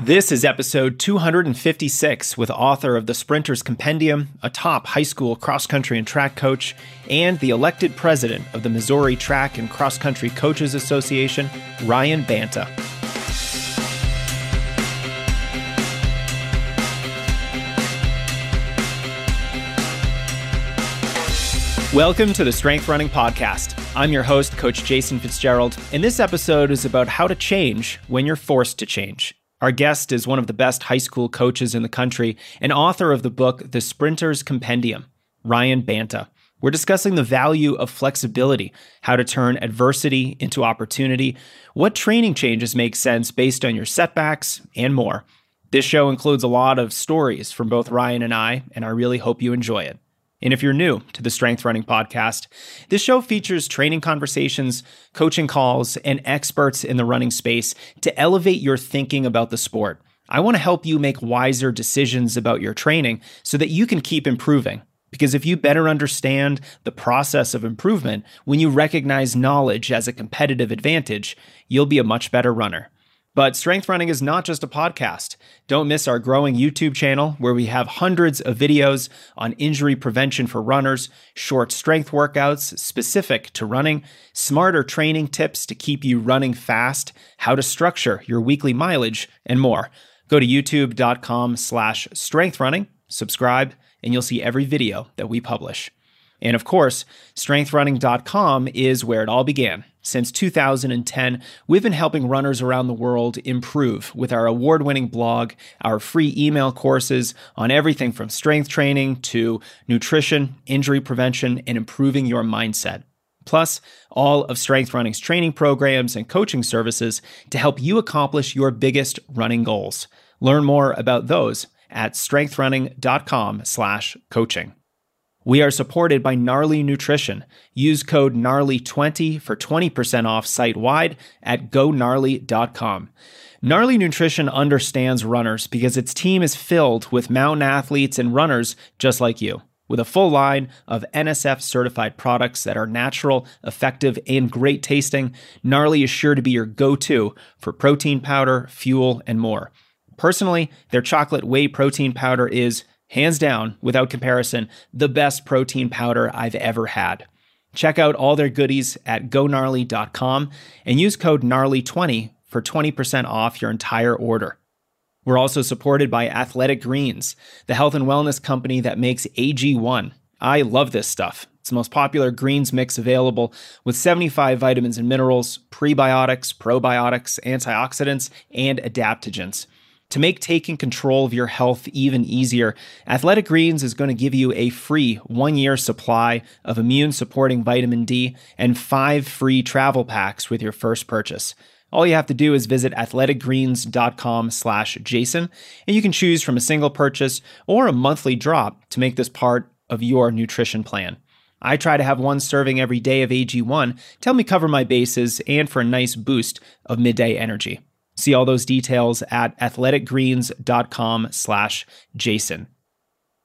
This is episode 256 with author of the Sprinter's Compendium, a top high school cross country and track coach, and the elected president of the Missouri Track and Cross Country Coaches Association, Ryan Banta. Welcome to the Strength Running Podcast. I'm your host, Coach Jason Fitzgerald, and this episode is about how to change when you're forced to change. Our guest is one of the best high school coaches in the country and author of the book The Sprinter's Compendium, Ryan Banta. We're discussing the value of flexibility, how to turn adversity into opportunity, what training changes make sense based on your setbacks, and more. This show includes a lot of stories from both Ryan and I, and I really hope you enjoy it. And if you're new to the Strength Running Podcast, this show features training conversations, coaching calls, and experts in the running space to elevate your thinking about the sport. I want to help you make wiser decisions about your training so that you can keep improving. Because if you better understand the process of improvement, when you recognize knowledge as a competitive advantage, you'll be a much better runner. But Strength Running is not just a podcast. Don't miss our growing YouTube channel where we have hundreds of videos on injury prevention for runners, short strength workouts specific to running, smarter training tips to keep you running fast, how to structure your weekly mileage, and more. Go to youtube.com slash strengthrunning, subscribe, and you'll see every video that we publish. And of course, strengthrunning.com is where it all began. Since 2010, we've been helping runners around the world improve with our award winning blog, our free email courses on everything from strength training to nutrition, injury prevention, and improving your mindset. Plus, all of Strength Running's training programs and coaching services to help you accomplish your biggest running goals. Learn more about those at strengthrunning.com/coaching. We are supported by Gnarly Nutrition. Use code GNARLY20 for 20% off site wide at gonarly.com. Gnarly Nutrition understands runners because its team is filled with mountain athletes and runners just like you. With a full line of NSF certified products that are natural, effective, and great tasting, Gnarly is sure to be your go to for protein powder, fuel, and more. Personally, their chocolate whey protein powder is hands down, without comparison, the best protein powder I've ever had. Check out all their goodies at gonarly.com and use code GNARLY20 for 20% off your entire order. We're also supported by Athletic Greens, the health and wellness company that makes AG1. I love this stuff. It's the most popular greens mix available with 75 vitamins and minerals, prebiotics, probiotics, antioxidants, and adaptogens. To make taking control of your health even easier, Athletic Greens is going to give you a free one year supply of immune supporting vitamin D and five free travel packs with your first purchase. All you have to do is visit athleticgreens.com slash Jason, and you can choose from a single purchase or a monthly drop to make this part of your nutrition plan. I try to have one serving every day of AG1 to help me cover my bases and for a nice boost of midday energy. See all those details at athleticgreens.com slash Jason.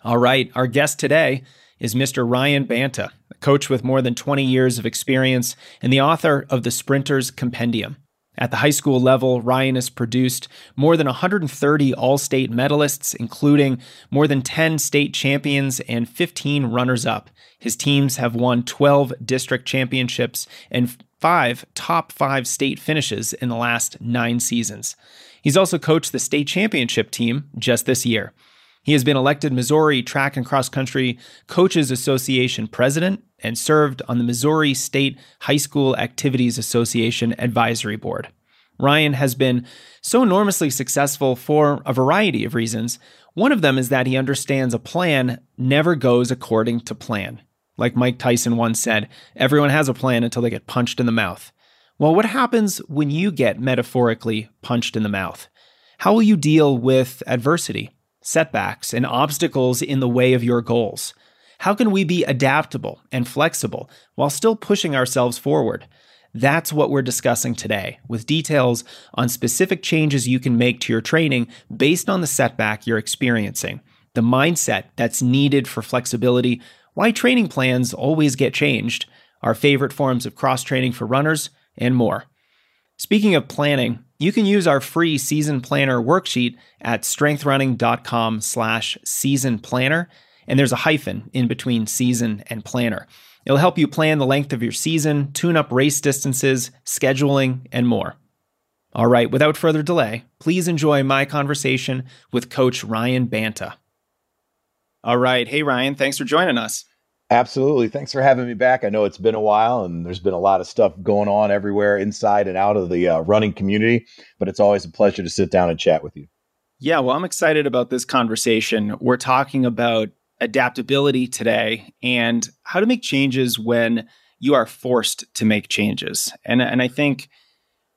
All right, our guest today is Mr. Ryan Banta, a coach with more than 20 years of experience and the author of the Sprinter's Compendium. At the high school level, Ryan has produced more than 130 all state medalists, including more than 10 state champions and 15 runners up. His teams have won 12 district championships and five top five state finishes in the last nine seasons. He's also coached the state championship team just this year. He has been elected Missouri Track and Cross Country Coaches Association president and served on the Missouri State High School Activities Association Advisory Board. Ryan has been so enormously successful for a variety of reasons. One of them is that he understands a plan never goes according to plan. Like Mike Tyson once said, everyone has a plan until they get punched in the mouth. Well, what happens when you get metaphorically punched in the mouth? How will you deal with adversity, setbacks, and obstacles in the way of your goals? How can we be adaptable and flexible while still pushing ourselves forward? That's what we're discussing today, with details on specific changes you can make to your training based on the setback you're experiencing, the mindset that's needed for flexibility why training plans always get changed, our favorite forms of cross training for runners, and more. Speaking of planning, you can use our free season planner worksheet at strengthrunning.com slash season planner, and there's a hyphen in between season and planner. It'll help you plan the length of your season, tune up race distances, scheduling, and more. All right, without further delay, please enjoy my conversation with Coach Ryan Banta. All right. Hey, Ryan, thanks for joining us. Absolutely. Thanks for having me back. I know it's been a while and there's been a lot of stuff going on everywhere inside and out of the uh, running community, but it's always a pleasure to sit down and chat with you. Yeah, well, I'm excited about this conversation. We're talking about adaptability today and how to make changes when you are forced to make changes. And, and I think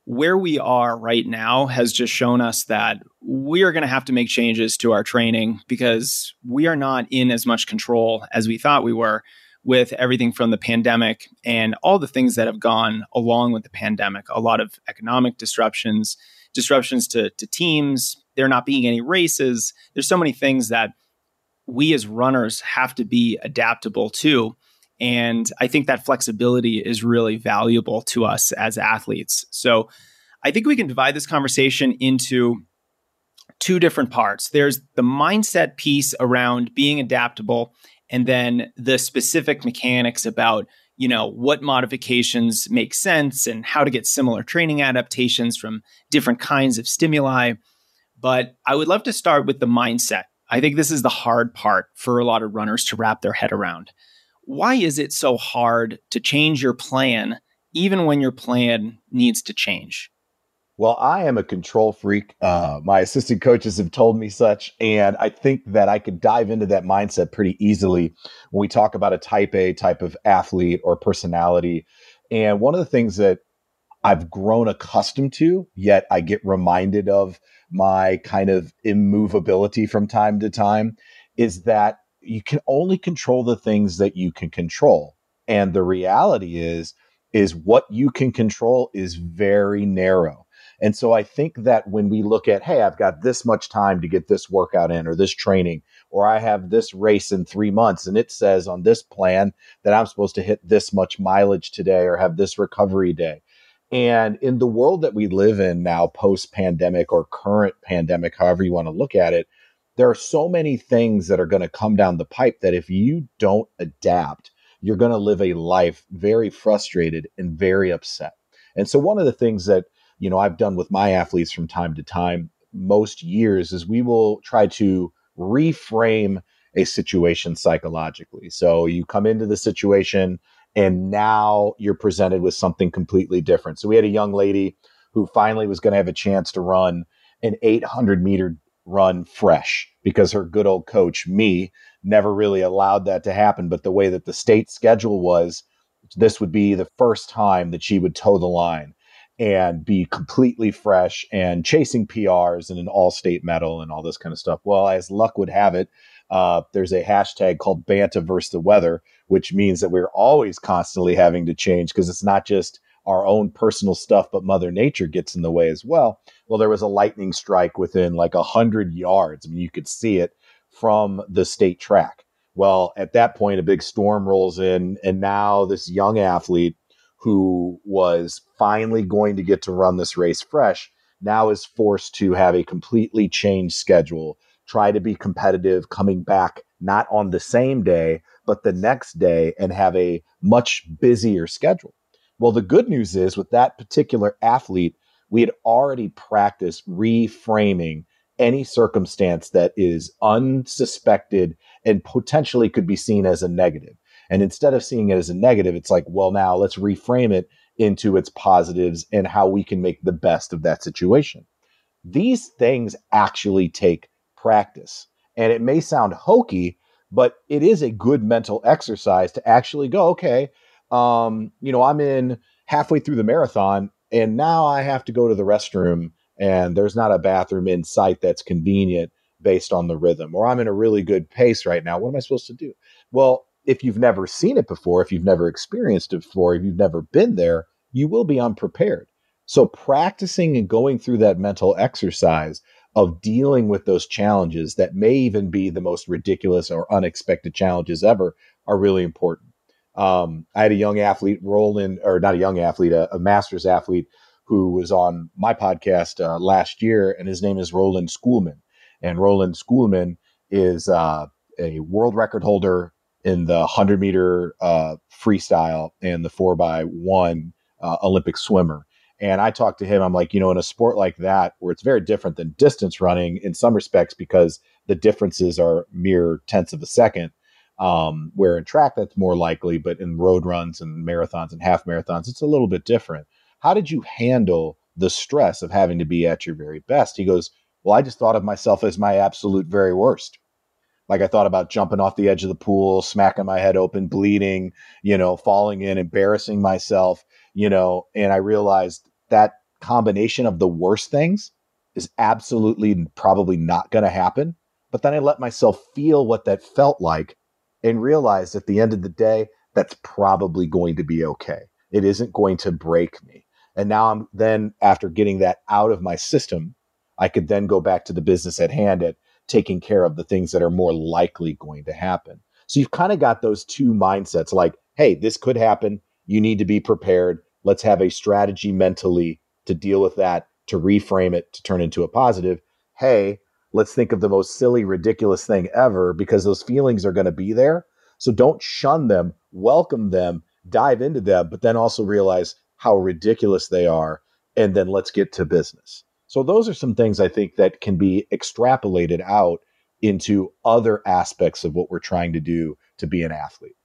where we are right now has just shown us that we are going to have to make changes to our training because we are not in as much control as we thought we were with everything from the pandemic and all the things that have gone along with the pandemic. A lot of economic disruptions, disruptions to, to teams, there not being any races. There's so many things that we as runners have to be adaptable to. And I think that flexibility is really valuable to us as athletes. So I think we can divide this conversation into two different parts. There's the mindset piece around being adaptable, and then the specific mechanics about you know what modifications make sense and how to get similar training adaptations from different kinds of stimuli but i would love to start with the mindset i think this is the hard part for a lot of runners to wrap their head around why is it so hard to change your plan even when your plan needs to change? Well, I am a control freak. Uh, my assistant coaches have told me such. And I think that I could dive into that mindset pretty easily when we talk about a type A type of athlete or personality. And one of the things that I've grown accustomed to, yet I get reminded of my kind of immovability from time to time, is that you can only control the things that you can control. And the reality is, is what you can control is very narrow. And so I think that when we look at, hey, I've got this much time to get this workout in or this training, or I have this race in three months, and it says on this plan that I'm supposed to hit this much mileage today or have this recovery day. And in the world that we live in now, post pandemic or current pandemic, however you want to look at it, there are so many things that are going to come down the pipe that if you don't adapt, you're going to live a life very frustrated and very upset. And so one of the things that, you know, I've done with my athletes from time to time most years is we will try to reframe a situation psychologically. So you come into the situation and now you're presented with something completely different. So we had a young lady who finally was going to have a chance to run an 800 meter run fresh because her good old coach, me, never really allowed that to happen. But the way that the state schedule was, this would be the first time that she would toe the line and be completely fresh and chasing PRs and an all state medal and all this kind of stuff. Well, as luck would have it, uh, there's a hashtag called Banta versus the weather, which means that we're always constantly having to change because it's not just our own personal stuff, but Mother Nature gets in the way as well. Well, there was a lightning strike within like a hundred yards. I mean, you could see it from the state track. Well, at that point, a big storm rolls in, and now this young athlete who was finally going to get to run this race fresh now is forced to have a completely changed schedule, try to be competitive, coming back not on the same day, but the next day, and have a much busier schedule. Well, the good news is with that particular athlete, we had already practiced reframing any circumstance that is unsuspected and potentially could be seen as a negative. And instead of seeing it as a negative, it's like, well, now let's reframe it into its positives and how we can make the best of that situation. These things actually take practice. And it may sound hokey, but it is a good mental exercise to actually go, okay, um, you know, I'm in halfway through the marathon and now I have to go to the restroom and there's not a bathroom in sight that's convenient based on the rhythm, or I'm in a really good pace right now. What am I supposed to do? Well, if you've never seen it before, if you've never experienced it before, if you've never been there, you will be unprepared. So, practicing and going through that mental exercise of dealing with those challenges that may even be the most ridiculous or unexpected challenges ever are really important. Um, I had a young athlete roll in, or not a young athlete, a, a master's athlete who was on my podcast uh, last year, and his name is Roland Schoeman. And Roland Schoeman is uh, a world record holder in the 100 meter uh, freestyle and the 4 by one uh, Olympic swimmer. And I talked to him. I'm like, you know, in a sport like that, where it's very different than distance running in some respects because the differences are mere tenths of a second. Um, where in track that's more likely, but in road runs and marathons and half marathons, it's a little bit different. How did you handle the stress of having to be at your very best? He goes, Well, I just thought of myself as my absolute very worst. Like I thought about jumping off the edge of the pool, smacking my head open, bleeding, you know, falling in, embarrassing myself, you know, and I realized that combination of the worst things is absolutely probably not going to happen. But then I let myself feel what that felt like and realized at the end of the day, that's probably going to be okay. It isn't going to break me. And now I'm then, after getting that out of my system, I could then go back to the business at hand at taking care of the things that are more likely going to happen. So you've kind of got those two mindsets like, hey, this could happen. You need to be prepared. Let's have a strategy mentally to deal with that, to reframe it, to turn into a positive. Hey, let's think of the most silly, ridiculous thing ever because those feelings are going to be there. So don't shun them, welcome them, dive into them, but then also realize how ridiculous they are. And then let's get to business. So those are some things I think that can be extrapolated out into other aspects of what we're trying to do to be an athlete.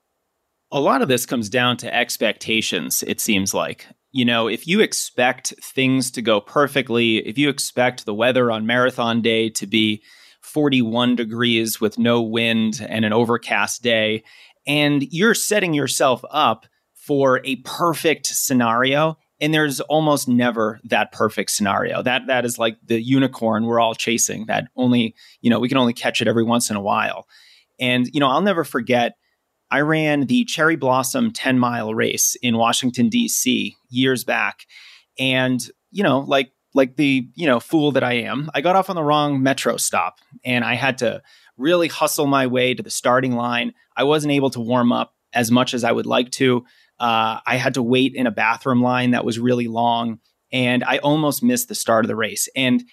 A lot of this comes down to expectations, it seems like. You know, if you expect things to go perfectly, if you expect the weather on marathon day to be 41 degrees with no wind and an overcast day, and you're setting yourself up for a perfect scenario, and there's almost never that perfect scenario. That that is like the unicorn we're all chasing that only you know we can only catch it every once in a while. And you know i'll never forget i ran the cherry blossom 10 mile race in washington d.c years back. And you know like like the you know fool that i am i got off on the wrong metro stop and i had to really hustle my way to the starting line. I wasn't able to warm up as much as i would like to. Uh, I had to wait in a bathroom line that was really long, and I almost missed the start of the race. And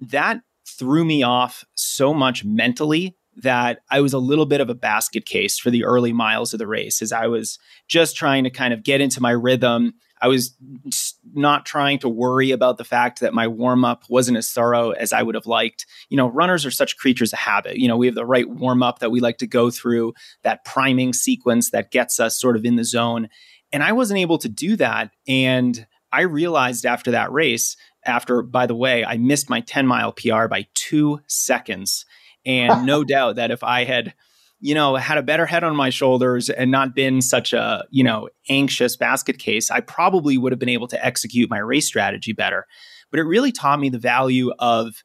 that threw me off so much mentally that I was a little bit of a basket case for the early miles of the race as I was just trying to kind of get into my rhythm. I was not trying to worry about the fact that my warm up wasn't as thorough as I would have liked. You know, runners are such creatures of habit. You know, we have the right warm up that we like to go through, that priming sequence that gets us sort of in the zone. And I wasn't able to do that. And I realized after that race, after, by the way, I missed my 10 mile PR by two seconds. And no doubt that if I had, you know, had a better head on my shoulders and not been such a, you know, anxious basket case, I probably would have been able to execute my race strategy better. But it really taught me the value of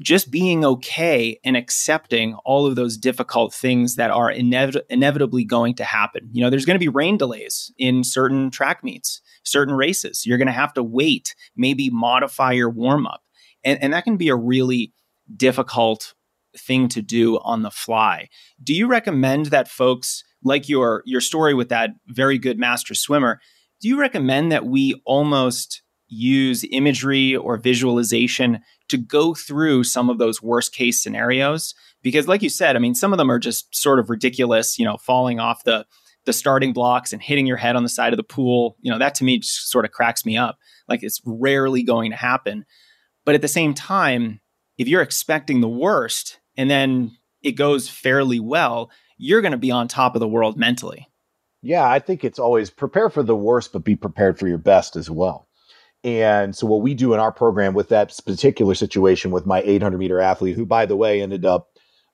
just being okay and accepting all of those difficult things that are inev- inevitably going to happen. You know, there's going to be rain delays in certain track meets, certain races. You're going to have to wait, maybe modify your warm up. And, and that can be a really difficult thing to do on the fly. Do you recommend that folks, like your your story with that very good master swimmer, do you recommend that we almost use imagery or visualization to go through some of those worst case scenarios? Because like you said i mean some of them are just sort of ridiculous you know falling off the the starting blocks and hitting your head on the side of the pool. You know that to me just sort of cracks me up. Like it's rarely going to happen. But at the same time if you're expecting the worst and then it goes fairly well you're going to be on top of the world mentally yeah i think it's always prepare for the worst but be prepared for your best as well and so, what we do in our program with that particular situation with my 800 meter athlete, who, by the way, ended up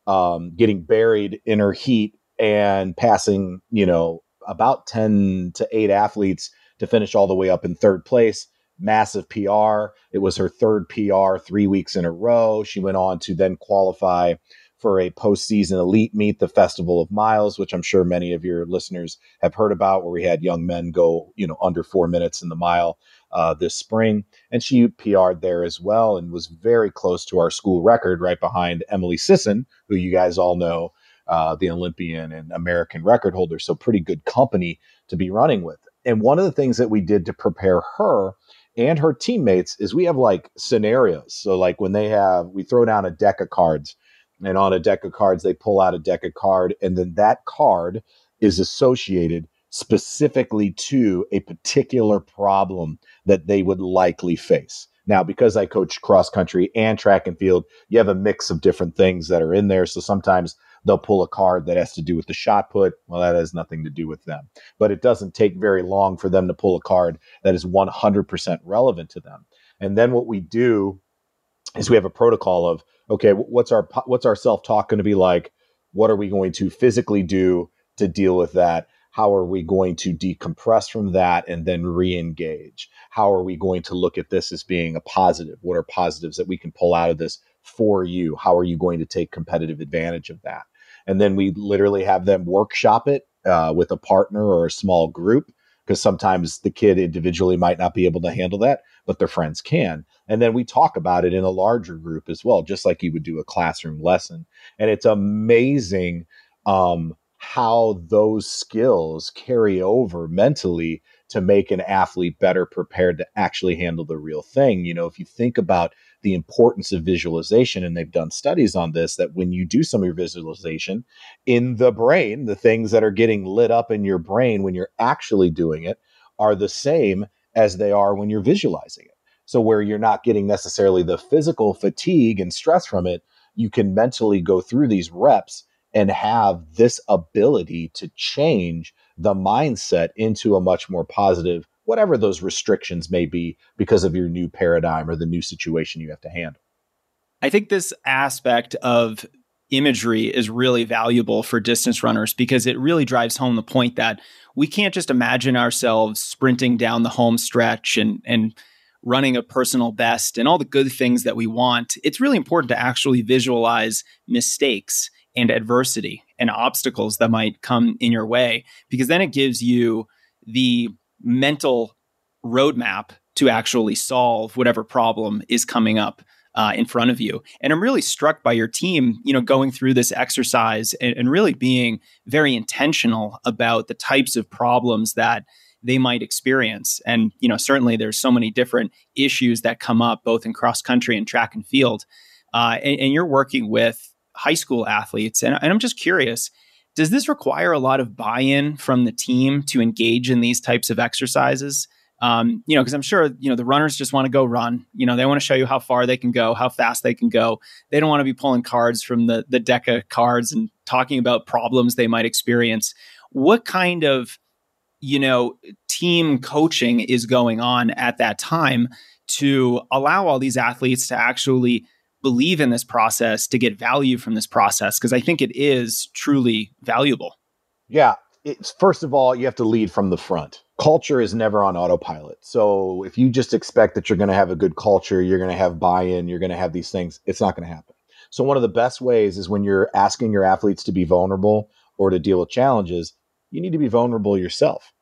um, getting buried in her heat and passing, you know, about 10 to 8 athletes to finish all the way up in third place. Massive PR. It was her third PR three weeks in a row. She went on to then qualify for a postseason elite meet, the Festival of Miles, which I'm sure many of your listeners have heard about, where we had young men go, you know, under four minutes in the mile uh, this spring. And she PR'd there as well and was very close to our school record, right behind Emily Sisson, who you guys all know, uh, the Olympian and American record holder. So pretty good company to be running with. and one of the things that we did to prepare her and her teammates is we have like scenarios. So like when they have we throw down a deck of cards and on a deck of cards they pull out a deck of card and then that card is associated specifically to a particular problem that they would likely face. Now, because I coach cross country and track and field, you have a mix of different things that are in there. So sometimes they'll pull a card that has to do with the shot put. Well, that has nothing to do with them. But it doesn't take very long for them to pull a card that is 100% relevant to them. And then what we do is we have a protocol of okay, what's our what's our self talk going to be like? What are we going to physically do to deal with that? How are we going to decompress from that and then re-engage? How are we going to look at this as being a positive? What are positives that we can pull out of this for you? How are you going to take competitive advantage of that? And then we literally have them workshop it uh, with a partner or a small group because sometimes the kid individually might not be able to handle that, but their friends can. And then we talk about it in a larger group as well, just like you would do a classroom lesson. And it's amazing um, how those skills carry over mentally to make an athlete better prepared to actually handle the real thing. You know, if you think about the importance of visualization. And they've done studies on this that when you do some of your visualization in the brain, the things that are getting lit up in your brain when you're actually doing it are the same as they are when you're visualizing it. So, where you're not getting necessarily the physical fatigue and stress from it, you can mentally go through these reps and have this ability to change the mindset into a much more positive whatever those restrictions may be because of your new paradigm or the new situation you have to handle. I think this aspect of imagery is really valuable for distance runners because it really drives home the point that we can't just imagine ourselves sprinting down the home stretch and and running a personal best and all the good things that we want. It's really important to actually visualize mistakes and adversity and obstacles that might come in your way because then it gives you the mental roadmap to actually solve whatever problem is coming up uh, in front of you. And I'm really struck by your team, you know, going through this exercise and, and really being very intentional about the types of problems that they might experience. And, you know, certainly there's so many different issues that come up both in cross country and track and field. Uh, and, and, you're working with high school athletes. And, and I'm just curious, does this require a lot of buy in from the team to engage in these types of exercises? Um, you know, because I'm sure, you know, the runners just want to go run. You know, they want to show you how far they can go, how fast they can go. They don't want to be pulling cards from the, the deck of cards and talking about problems they might experience. What kind of, you know, team coaching is going on at that time to allow all these athletes to actually believe in this process to get value from this process because I think it is truly valuable. Yeah. It's, first of all, you have to lead from the front. Culture is never on autopilot. So if you just expect that you're going to have a good culture, you're going to have buy in, you're going to have these things, it's not going to happen. So one of the best ways is when you're asking your athletes to be vulnerable or to deal with challenges, you need to be vulnerable yourself.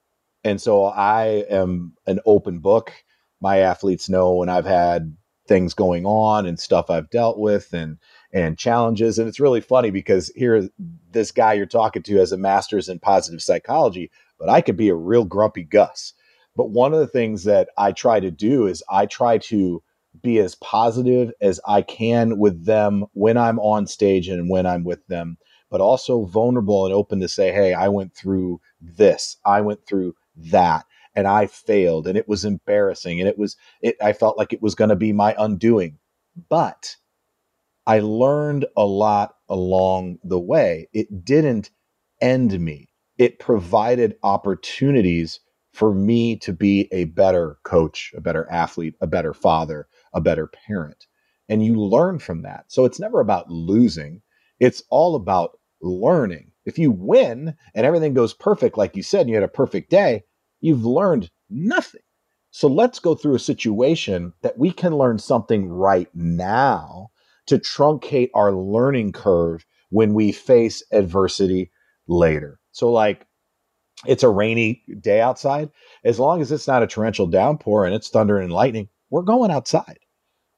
And so I am an open book. My athletes know when I've had things going on and stuff I've dealt with and and challenges. And it's really funny because here this guy you're talking to has a master's in positive psychology, but I could be a real grumpy Gus. But one of the things that I try to do is I try to be as positive as I can with them when I'm on stage and when I'm with them, but also vulnerable and open to say, hey, I went through this, I went through that and I failed and it was embarrassing and it was it I felt like it was going to be my undoing. But I learned a lot along the way. It didn't end me. It provided opportunities for me to be a better coach, a better athlete, a better father, a better parent. And you learn from that. So it's never about losing. It's all about learning. If you win and everything goes perfect, like you said, and you had a perfect day, you've learned nothing. So let's go through a situation that we can learn something right now to truncate our learning curve when we face adversity later. So, like, it's a rainy day outside. As long as it's not a torrential downpour and it's thunder and lightning, we're going outside.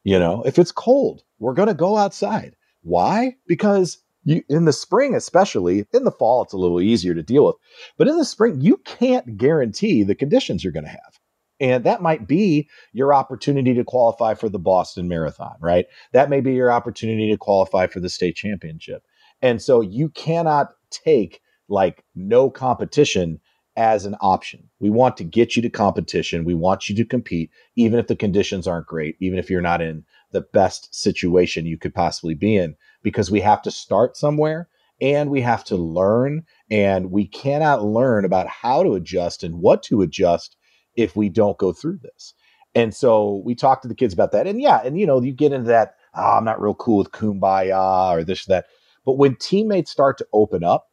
You know, if it's cold, we're going to go outside. Why? Because you in the spring especially in the fall it's a little easier to deal with but in the spring you can't guarantee the conditions you're going to have and that might be your opportunity to qualify for the Boston Marathon, right? That may be your opportunity to qualify for the state championship. And so you cannot take like no competition as an option. We want to get you to competition. We want you to compete, even if the conditions aren't great, even if you're not in the best situation you could possibly be in, because we have to start somewhere and we have to learn. And we cannot learn about how to adjust and what to adjust if we don't go through this. And so we talked to the kids about that. And yeah, and you know, you get into that, oh, I'm not real cool with kumbaya or this, that. But when teammates start to open up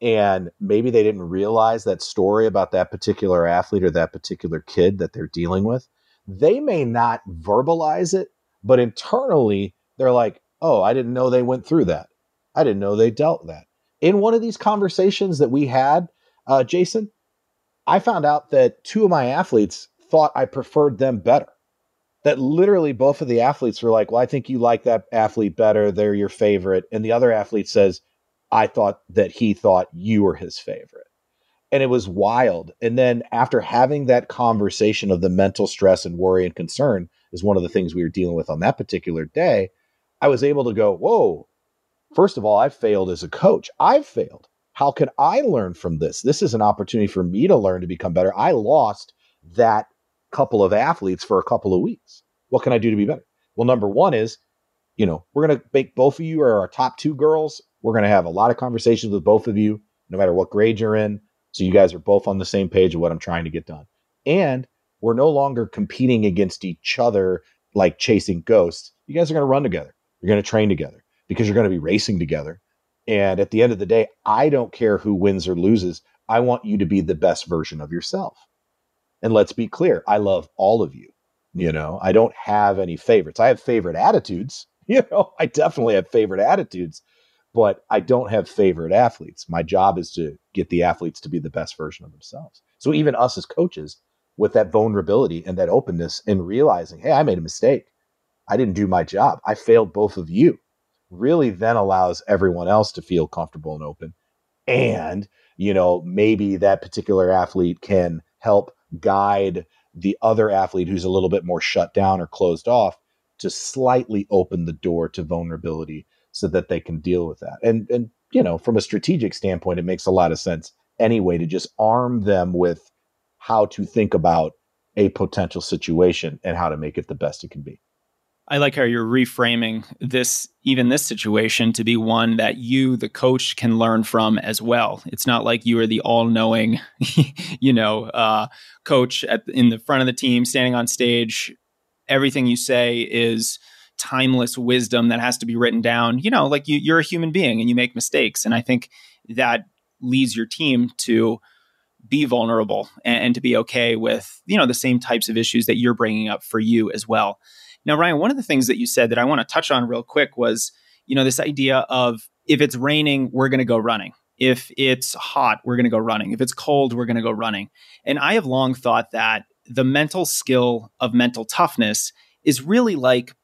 and maybe they didn't realize that story about that particular athlete or that particular kid that they're dealing with, they may not verbalize it, but internally they're like, oh, I didn't know they went through that. I didn't know they dealt that. In one of these conversations that we had, uh, Jason, I found out that two of my athletes thought I preferred them better. That literally both of the athletes were like, Well, I think you like that athlete better. They're your favorite. And the other athlete says, I thought that he thought you were his favorite. And it was wild. And then after having that conversation of the mental stress and worry and concern is one of the things we were dealing with on that particular day, I was able to go, Whoa, first of all, I failed as a coach. I've failed. How can I learn from this? This is an opportunity for me to learn to become better. I lost that couple of athletes for a couple of weeks. What can I do to be better? Well, number one is, you know, we're going to make both of you are our top two girls. We're going to have a lot of conversations with both of you, no matter what grade you're in. So you guys are both on the same page of what I'm trying to get done. And we're no longer competing against each other like chasing ghosts. You guys are going to run together. You're going to train together because you're going to be racing together. And at the end of the day, I don't care who wins or loses. I want you to be the best version of yourself. And let's be clear, I love all of you. You know, I don't have any favorites. I have favorite attitudes. You know, I definitely have favorite attitudes, but I don't have favorite athletes. My job is to get the athletes to be the best version of themselves. So even us as coaches, with that vulnerability and that openness and realizing, hey, I made a mistake. I didn't do my job. I failed both of you really then allows everyone else to feel comfortable and open. And, you know, maybe that particular athlete can help guide the other athlete who's a little bit more shut down or closed off to slightly open the door to vulnerability so that they can deal with that. And and you know, from a strategic standpoint, it makes a lot of sense anyway to just arm them with how to think about a potential situation and how to make it the best it can be. I like how you're reframing this, even this situation, to be one that you, the coach, can learn from as well. It's not like you are the all-knowing, you know, uh, coach at in the front of the team, standing on stage. Everything you say is timeless wisdom that has to be written down. You know, like you, you're a human being and you make mistakes, and I think that leads your team to be vulnerable and, and to be okay with you know the same types of issues that you're bringing up for you as well. Now, Ryan, one of the things that you said that I want to touch on real quick was, you know, this idea of if it's raining, we're going to go running. If it's hot, we're going to go running. If it's cold, we're going to go running. And I have long thought that the mental skill of mental toughness is really like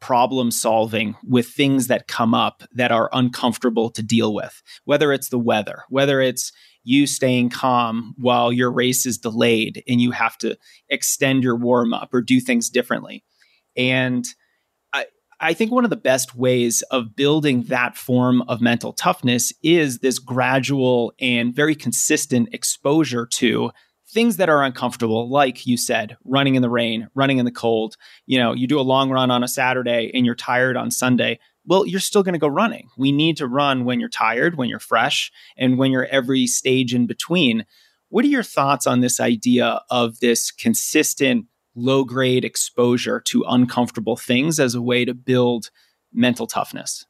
problem solving with things that come up that are uncomfortable to deal with, whether it's the weather, whether it's you staying calm while your race is delayed and you have to extend your warm up or do things differently. And I, I think one of the best ways of building that form of mental toughness is this gradual and very consistent exposure to things that are uncomfortable, like you said, running in the rain, running in the cold. You know, you do a long run on a Saturday and you're tired on Sunday. Well, you're still going to go running. We need to run when you're tired, when you're fresh, and when you're every stage in between. What are your thoughts on this idea of this consistent low grade exposure to uncomfortable things as a way to build mental toughness?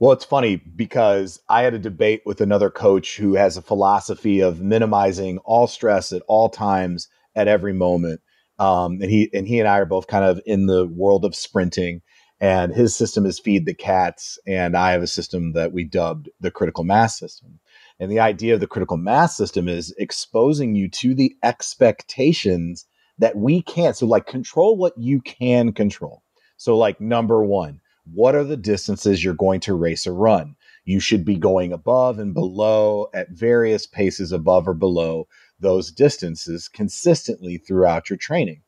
Well, it's funny because I had a debate with another coach who has a philosophy of minimizing all stress at all times at every moment. Um, and he and he and I are both kind of in the world of sprinting. And his system is feed the cats, and I have a system that we dubbed the critical mass system. And the idea of the critical mass system is exposing you to the expectations that we can't. So, like, control what you can control. So, like, number one, what are the distances you're going to race or run? You should be going above and below at various paces above or below those distances consistently throughout your training.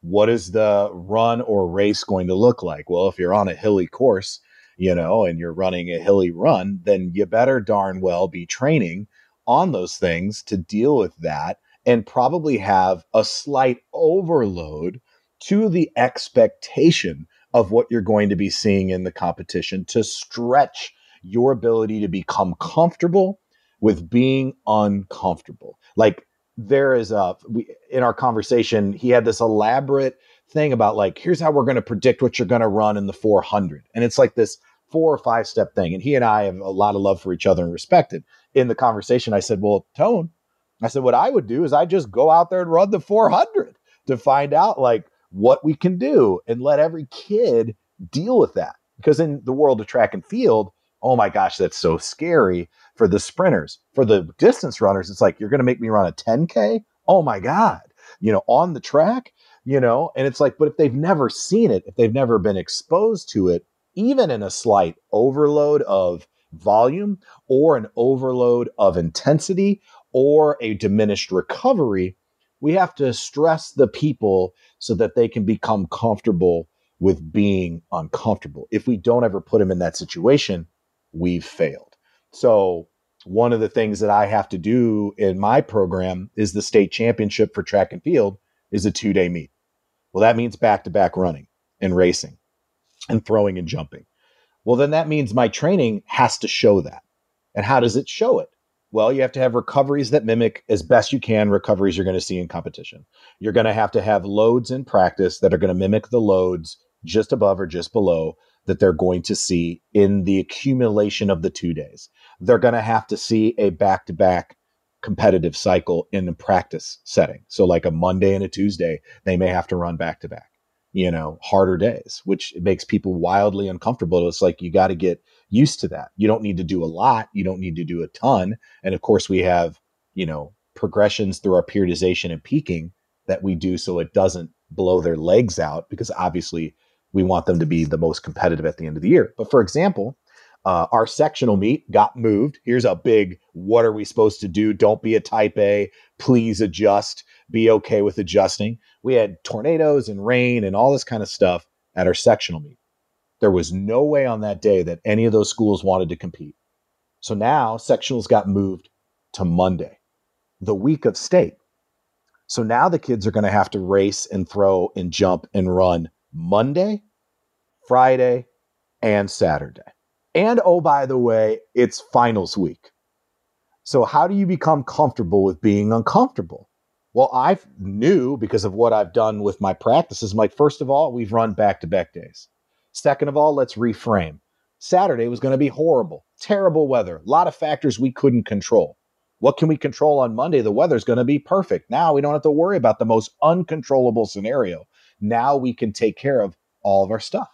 What is the run or race going to look like? Well, if you're on a hilly course, you know, and you're running a hilly run, then you better darn well be training on those things to deal with that and probably have a slight overload to the expectation of what you're going to be seeing in the competition to stretch your ability to become comfortable with being uncomfortable. Like there is a we in our conversation, he had this elaborate thing about like here's how we're going to predict what you're going to run in the 400. And it's like this four or five step thing. And he and I have a lot of love for each other and respected. In the conversation, I said, Well, Tone, I said, what I would do is I just go out there and run the 400 to find out like what we can do and let every kid deal with that. Because in the world of track and field, oh my gosh, that's so scary for the sprinters. For the distance runners, it's like, you're going to make me run a 10K? Oh my God, you know, on the track, you know, and it's like, but if they've never seen it, if they've never been exposed to it, even in a slight overload of volume or an overload of intensity or a diminished recovery, we have to stress the people so that they can become comfortable with being uncomfortable. If we don't ever put them in that situation, we've failed. So, one of the things that I have to do in my program is the state championship for track and field is a two day meet. Well, that means back to back running and racing and throwing and jumping. Well, then that means my training has to show that. And how does it show it? Well, you have to have recoveries that mimic as best you can recoveries you're going to see in competition. You're going to have to have loads in practice that are going to mimic the loads just above or just below that they're going to see in the accumulation of the two days. They're going to have to see a back to back competitive cycle in the practice setting. So, like a Monday and a Tuesday, they may have to run back to back, you know, harder days, which makes people wildly uncomfortable. It's like you got to get used to that. You don't need to do a lot. You don't need to do a ton. And of course, we have, you know, progressions through our periodization and peaking that we do so it doesn't blow their legs out because obviously we want them to be the most competitive at the end of the year. But for example, uh, our sectional meet got moved. Here's a big what are we supposed to do? Don't be a type A. Please adjust. Be okay with adjusting. We had tornadoes and rain and all this kind of stuff at our sectional meet. There was no way on that day that any of those schools wanted to compete. So now sectionals got moved to Monday, the week of state. So now the kids are going to have to race and throw and jump and run Monday, Friday, and Saturday. And oh, by the way, it's finals week. So, how do you become comfortable with being uncomfortable? Well, I knew because of what I've done with my practices. I'm like, first of all, we've run back to back days. Second of all, let's reframe. Saturday was going to be horrible, terrible weather, a lot of factors we couldn't control. What can we control on Monday? The weather's going to be perfect. Now we don't have to worry about the most uncontrollable scenario. Now we can take care of all of our stuff.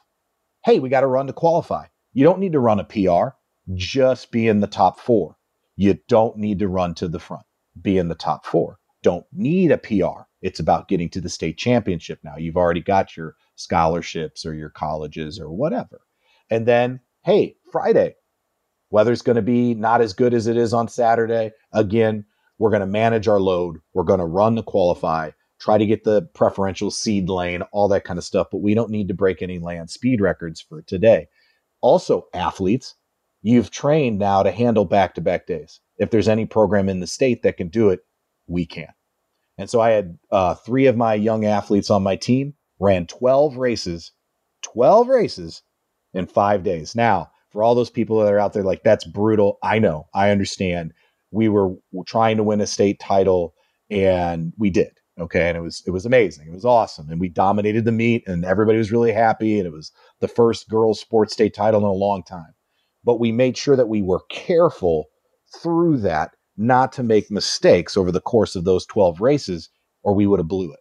Hey, we got to run to qualify. You don't need to run a PR, just be in the top four. You don't need to run to the front, be in the top four. Don't need a PR. It's about getting to the state championship now. You've already got your scholarships or your colleges or whatever. And then, hey, Friday, weather's going to be not as good as it is on Saturday. Again, we're going to manage our load. We're going to run the qualify, try to get the preferential seed lane, all that kind of stuff. But we don't need to break any land speed records for today. Also, athletes, you've trained now to handle back to back days. If there's any program in the state that can do it, we can. And so I had uh, three of my young athletes on my team ran 12 races, 12 races in five days. Now, for all those people that are out there, like, that's brutal. I know, I understand. We were trying to win a state title and we did. Okay. And it was, it was amazing. It was awesome. And we dominated the meet and everybody was really happy. And it was the first girls sports state title in a long time. But we made sure that we were careful through that not to make mistakes over the course of those 12 races or we would have blew it.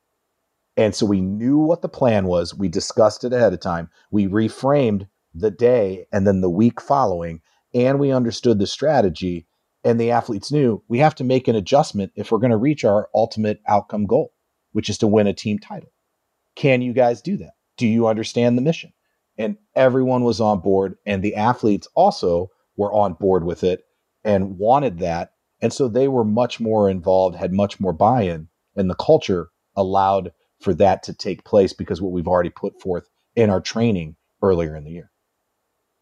And so we knew what the plan was. We discussed it ahead of time. We reframed the day and then the week following, and we understood the strategy. And the athletes knew we have to make an adjustment if we're going to reach our ultimate outcome goal, which is to win a team title. Can you guys do that? Do you understand the mission? And everyone was on board. And the athletes also were on board with it and wanted that. And so they were much more involved, had much more buy in, and the culture allowed for that to take place because what we've already put forth in our training earlier in the year.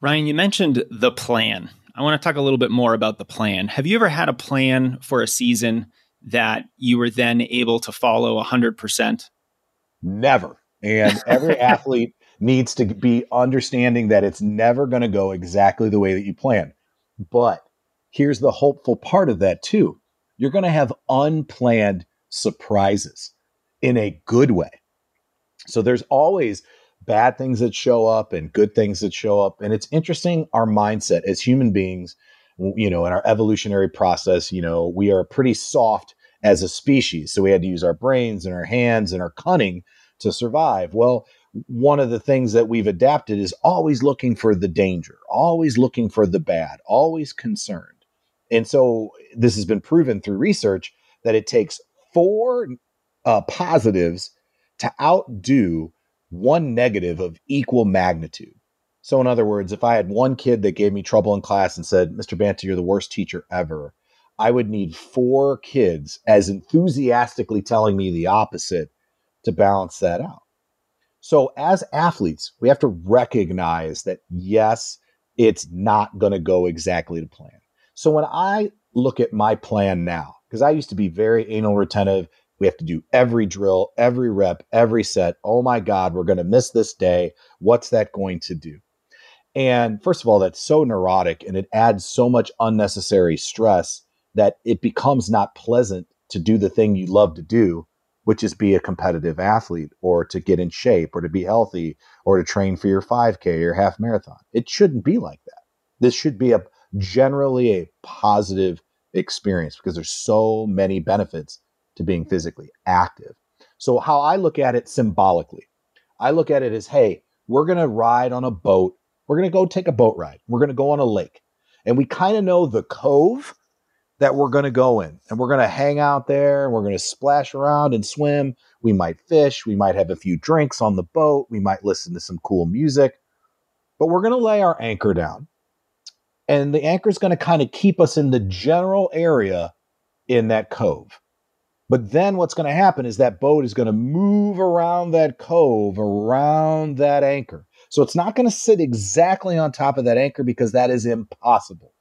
Ryan, you mentioned the plan. I want to talk a little bit more about the plan. Have you ever had a plan for a season that you were then able to follow 100%? Never. And every athlete needs to be understanding that it's never going to go exactly the way that you plan. But here's the hopeful part of that, too you're going to have unplanned surprises in a good way. So there's always bad things that show up and good things that show up. And it's interesting our mindset as human beings, you know, in our evolutionary process, you know, we are pretty soft as a species. So we had to use our brains and our hands and our cunning to survive. Well, one of the things that we've adapted is always looking for the danger, always looking for the bad, always concerned. And so this has been proven through research that it takes four uh, positives to outdo one negative of equal magnitude. So, in other words, if I had one kid that gave me trouble in class and said, Mr. Banta, you're the worst teacher ever, I would need four kids as enthusiastically telling me the opposite to balance that out. So, as athletes, we have to recognize that yes, it's not going to go exactly to plan. So, when I look at my plan now, because I used to be very anal retentive, we have to do every drill, every rep, every set. Oh my God, we're going to miss this day. What's that going to do? And first of all, that's so neurotic and it adds so much unnecessary stress that it becomes not pleasant to do the thing you love to do, which is be a competitive athlete or to get in shape or to be healthy or to train for your 5K or half marathon. It shouldn't be like that. This should be a generally a positive experience because there's so many benefits to being physically active. So, how I look at it symbolically, I look at it as hey, we're going to ride on a boat. We're going to go take a boat ride. We're going to go on a lake. And we kind of know the cove that we're going to go in. And we're going to hang out there and we're going to splash around and swim. We might fish. We might have a few drinks on the boat. We might listen to some cool music. But we're going to lay our anchor down. And the anchor is going to kind of keep us in the general area in that cove. But then what's going to happen is that boat is going to move around that cove, around that anchor. So it's not going to sit exactly on top of that anchor because that is impossible.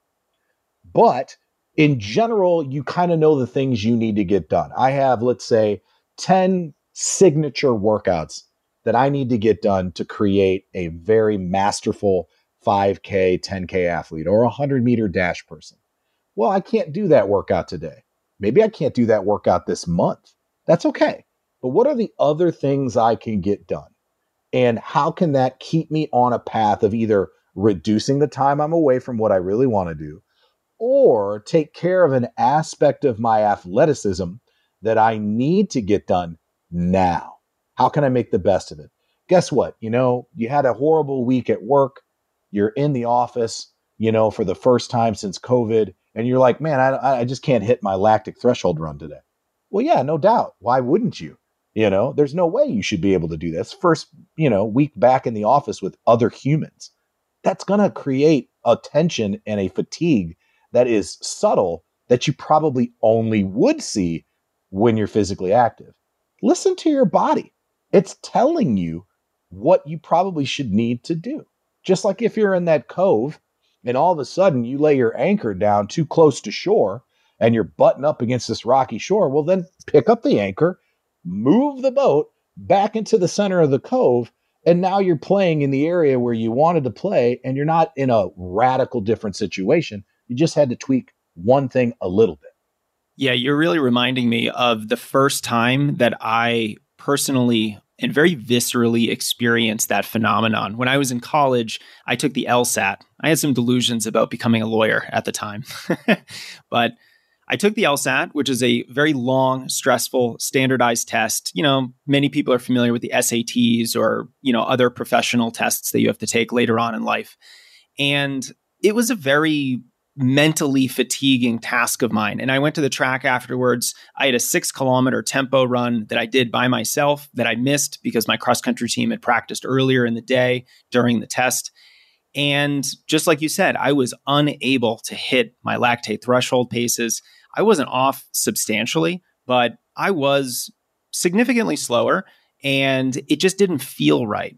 But in general, you kind of know the things you need to get done. I have, let's say, 10 signature workouts that I need to get done to create a very masterful 5K, 10K athlete or a 100 meter dash person. Well, I can't do that workout today. Maybe I can't do that workout this month. That's okay. But what are the other things I can get done? And how can that keep me on a path of either reducing the time I'm away from what I really want to do or take care of an aspect of my athleticism that I need to get done now? How can I make the best of it? Guess what? You know, you had a horrible week at work, you're in the office, you know, for the first time since COVID, and you're like, man, I, I just can't hit my lactic threshold run today. Well, yeah, no doubt. Why wouldn't you? You know, there's no way you should be able to do this. First, you know, week back in the office with other humans. That's going to create a tension and a fatigue that is subtle that you probably only would see when you're physically active. Listen to your body. It's telling you what you probably should need to do. Just like if you're in that cove and all of a sudden you lay your anchor down too close to shore and you're butting up against this rocky shore, well, then pick up the anchor, move the boat back into the center of the cove, and now you're playing in the area where you wanted to play, and you're not in a radical different situation. You just had to tweak one thing a little bit. Yeah, you're really reminding me of the first time that I personally and very viscerally experienced that phenomenon. When I was in college, I took the LSAT. I had some delusions about becoming a lawyer at the time. but I took the LSAT, which is a very long, stressful, standardized test. You know, many people are familiar with the SATs or, you know, other professional tests that you have to take later on in life. And it was a very mentally fatiguing task of mine. And I went to the track afterwards. I had a six kilometer tempo run that I did by myself that I missed because my cross country team had practiced earlier in the day during the test. And just like you said, I was unable to hit my lactate threshold paces. I wasn't off substantially, but I was significantly slower and it just didn't feel right.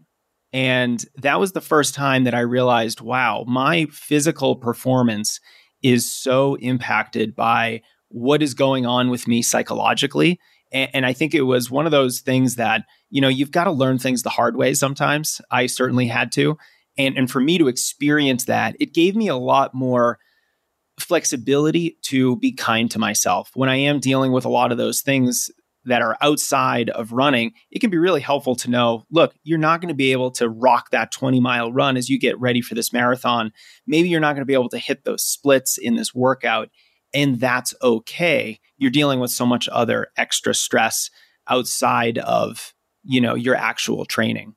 And that was the first time that I realized wow, my physical performance is so impacted by what is going on with me psychologically. And, and I think it was one of those things that, you know, you've got to learn things the hard way sometimes. I certainly had to. And, and for me to experience that, it gave me a lot more flexibility to be kind to myself. When I am dealing with a lot of those things that are outside of running, it can be really helpful to know look, you're not going to be able to rock that 20 mile run as you get ready for this marathon. Maybe you're not going to be able to hit those splits in this workout, and that's okay. You're dealing with so much other extra stress outside of, you know, your actual training.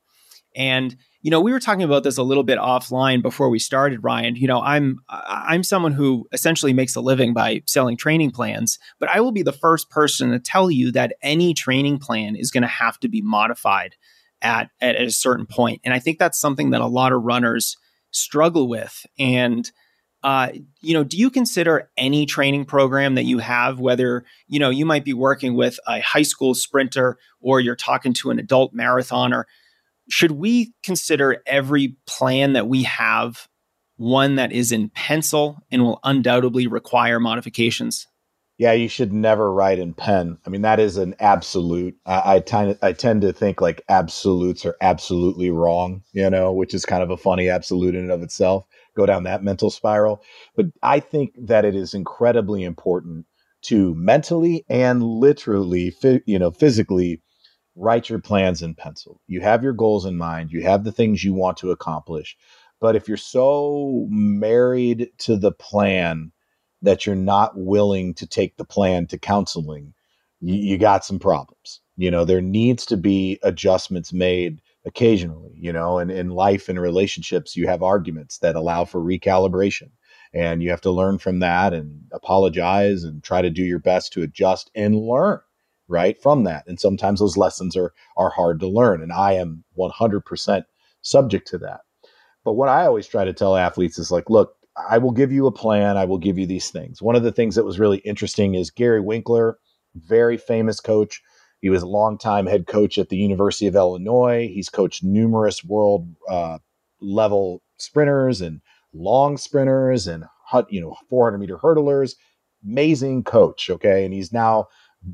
And you know, we were talking about this a little bit offline before we started, Ryan. You know, I'm I'm someone who essentially makes a living by selling training plans, but I will be the first person to tell you that any training plan is going to have to be modified at, at a certain point. And I think that's something that a lot of runners struggle with. And uh, you know, do you consider any training program that you have, whether you know you might be working with a high school sprinter or you're talking to an adult marathoner? Should we consider every plan that we have one that is in pencil and will undoubtedly require modifications? Yeah, you should never write in pen. I mean, that is an absolute. I, I tend tend to think like absolutes are absolutely wrong, you know, which is kind of a funny absolute in and of itself. Go down that mental spiral. But I think that it is incredibly important to mentally and literally, you know, physically write your plans in pencil. You have your goals in mind, you have the things you want to accomplish. But if you're so married to the plan that you're not willing to take the plan to counseling, you, you got some problems. You know, there needs to be adjustments made occasionally, you know, and in life and relationships, you have arguments that allow for recalibration. And you have to learn from that and apologize and try to do your best to adjust and learn right from that. And sometimes those lessons are are hard to learn and i am 100% subject to that. But what i always try to tell athletes is like look i will give you a plan i will give you these things. One of the things that was really interesting is gary winckler very famous coach. He was a longtime head coach at the university of illinois. He's coached numerous world uh, level sprinters and long sprinters and you know 400 meter hurdlers. Amazing coach okay? And he's now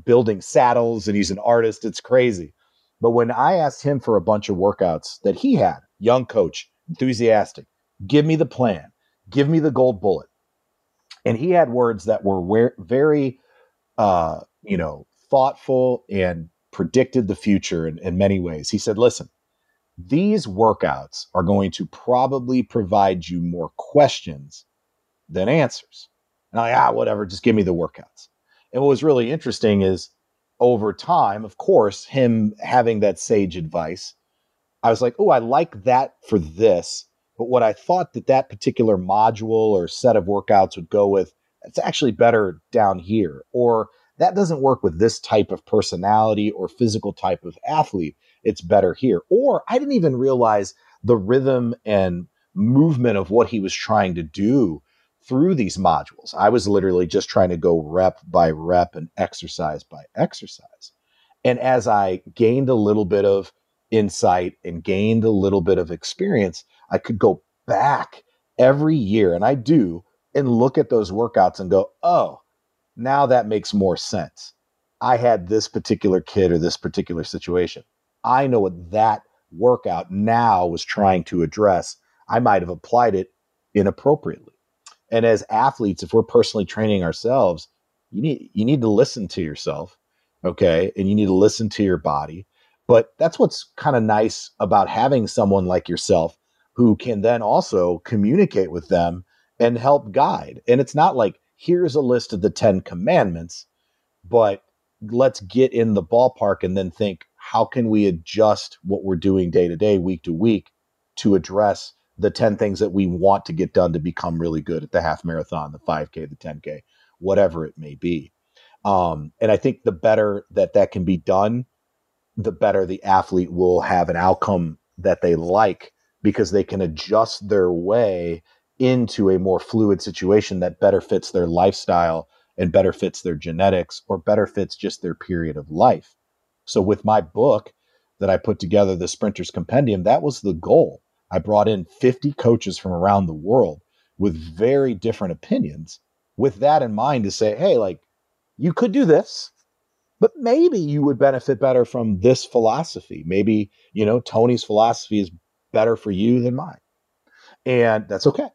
building saddles and he's an artist. It's crazy. But when I asked him for a bunch of workouts that he had, young coach, enthusiastic, give me the plan, give me the gold bullet. And he had words that were very, uh, you know, thoughtful and predicted the future in, in many ways. He said, listen, these workouts are going to probably provide you more questions than answers. And I, ah, whatever, just give me the workouts. And what was really interesting is over time, of course, him having that sage advice, I was like, oh, I like that for this. But what I thought that that particular module or set of workouts would go with, it's actually better down here. Or that doesn't work with this type of personality or physical type of athlete. It's better here. Or I didn't even realize the rhythm and movement of what he was trying to do through these modules. I was literally just trying to go rep by rep and exercise by exercise. And as I gained a little bit of insight and gained a little bit of experience, I could go back every year, and I do, and look at those workouts and go, oh, now that makes more sense. I had this particular kid or this particular situation. I know what that workout now was trying to address. I might have applied it inappropriately. And as athletes, if we're personally training ourselves, you need you need to listen to yourself, okay? And you need to listen to your body. But that's what's kind of nice about having someone like yourself who can then also communicate with them and help guide. And it's not like here's a list of the 10 commandments, but let's get in the ballpark and then think how can we adjust what we're doing day to day, week to week to address the 10 things that we want to get done to become really good at the half marathon, the 5K, the 10K, whatever it may be. Um, and I think the better that that can be done, the better the athlete will have an outcome that they like because they can adjust their way into a more fluid situation that better fits their lifestyle and better fits their genetics or better fits just their period of life. So with my book that I put together, the Sprinter's Compendium, that was the goal. I brought in 50 coaches from around the world with very different opinions with that in mind to say, hey, like you could do this, but maybe you would benefit better from this philosophy. Maybe, you know, Tony's philosophy is better for you than mine. And that's okay.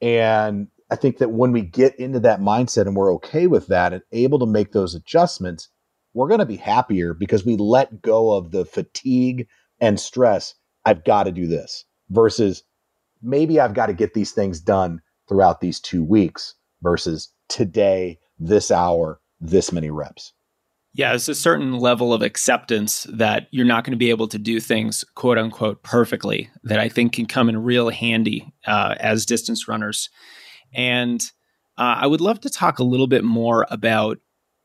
And I think that when we get into that mindset and we're okay with that and able to make those adjustments, we're going to be happier because we let go of the fatigue and stress. I've got to do this versus maybe I've got to get these things done throughout these two weeks versus today, this hour, this many reps. Yeah, it's a certain level of acceptance that you're not going to be able to do things quote unquote perfectly that I think can come in real handy uh, as distance runners. And uh, I would love to talk a little bit more about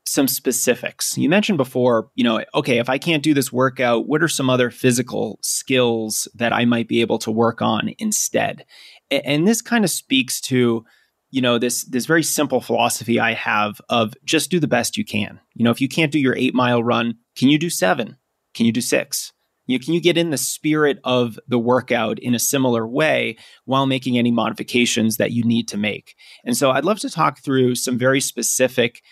some specifics. You mentioned before, you know, okay, if I can't do this workout, what are some other physical skills that I might be able to work on instead? And this kind of speaks to you know this this very simple philosophy i have of just do the best you can you know if you can't do your 8 mile run can you do 7 can you do 6 you can you get in the spirit of the workout in a similar way while making any modifications that you need to make and so i'd love to talk through some very specific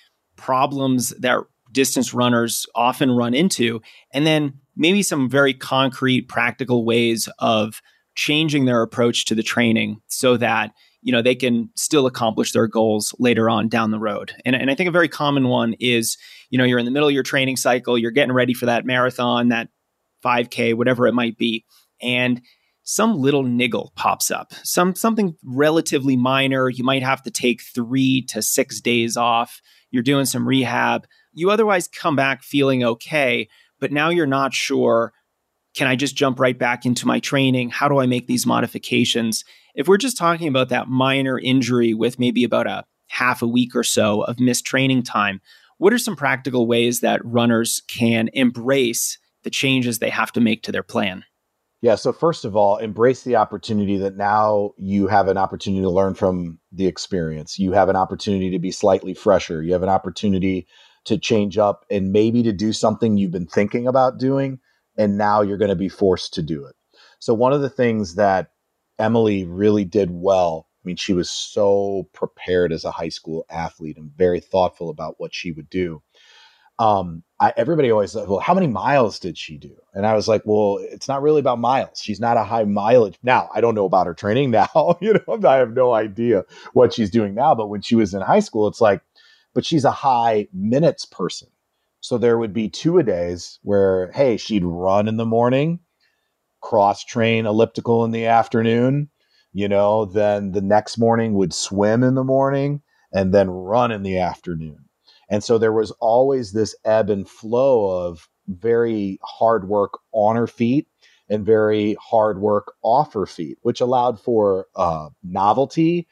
problems that distance runners often run into and then maybe some very concrete practical ways of changing their approach to the training so that you know they can still accomplish their goals later on down the road. And, and i think a very common one is you know you're in the middle of your training cycle you're getting ready for that marathon that 5k whatever it might be and some little niggle pops up. Some something relatively minor you might have to take 3 to 6 days off you're doing some rehab you otherwise come back feeling okay but now you're not sure can I just jump right back into my training? How do I make these modifications? If we're just talking about that minor injury with maybe about a half a week or so of missed training time, what are some practical ways that runners can embrace the changes they have to make to their plan? Yeah. So, first of all, embrace the opportunity that now you have an opportunity to learn from the experience. You have an opportunity to be slightly fresher. You have an opportunity to change up and maybe to do something you've been thinking about doing and now you're going to be forced to do it. So one of the things that Emily really did well, I mean, she was so prepared as a high school athlete and very thoughtful about what she would do. Um, I, everybody always said, well, how many miles did she do? And I was like, well, it's not really about miles. She's not a high mileage. Now, I don't know about her training now. you know, I have no idea what she's doing now. But when she was in high school, it's like, but she's a high minutes person. So there would be two a days where, hey, she'd run in the morning, cross train elliptical in the afternoon, you know, then the next morning would swim in the morning and then run in the afternoon. And so there was always this ebb and flow of very hard work on her feet and very hard work off her feet, which allowed for uh, novelty,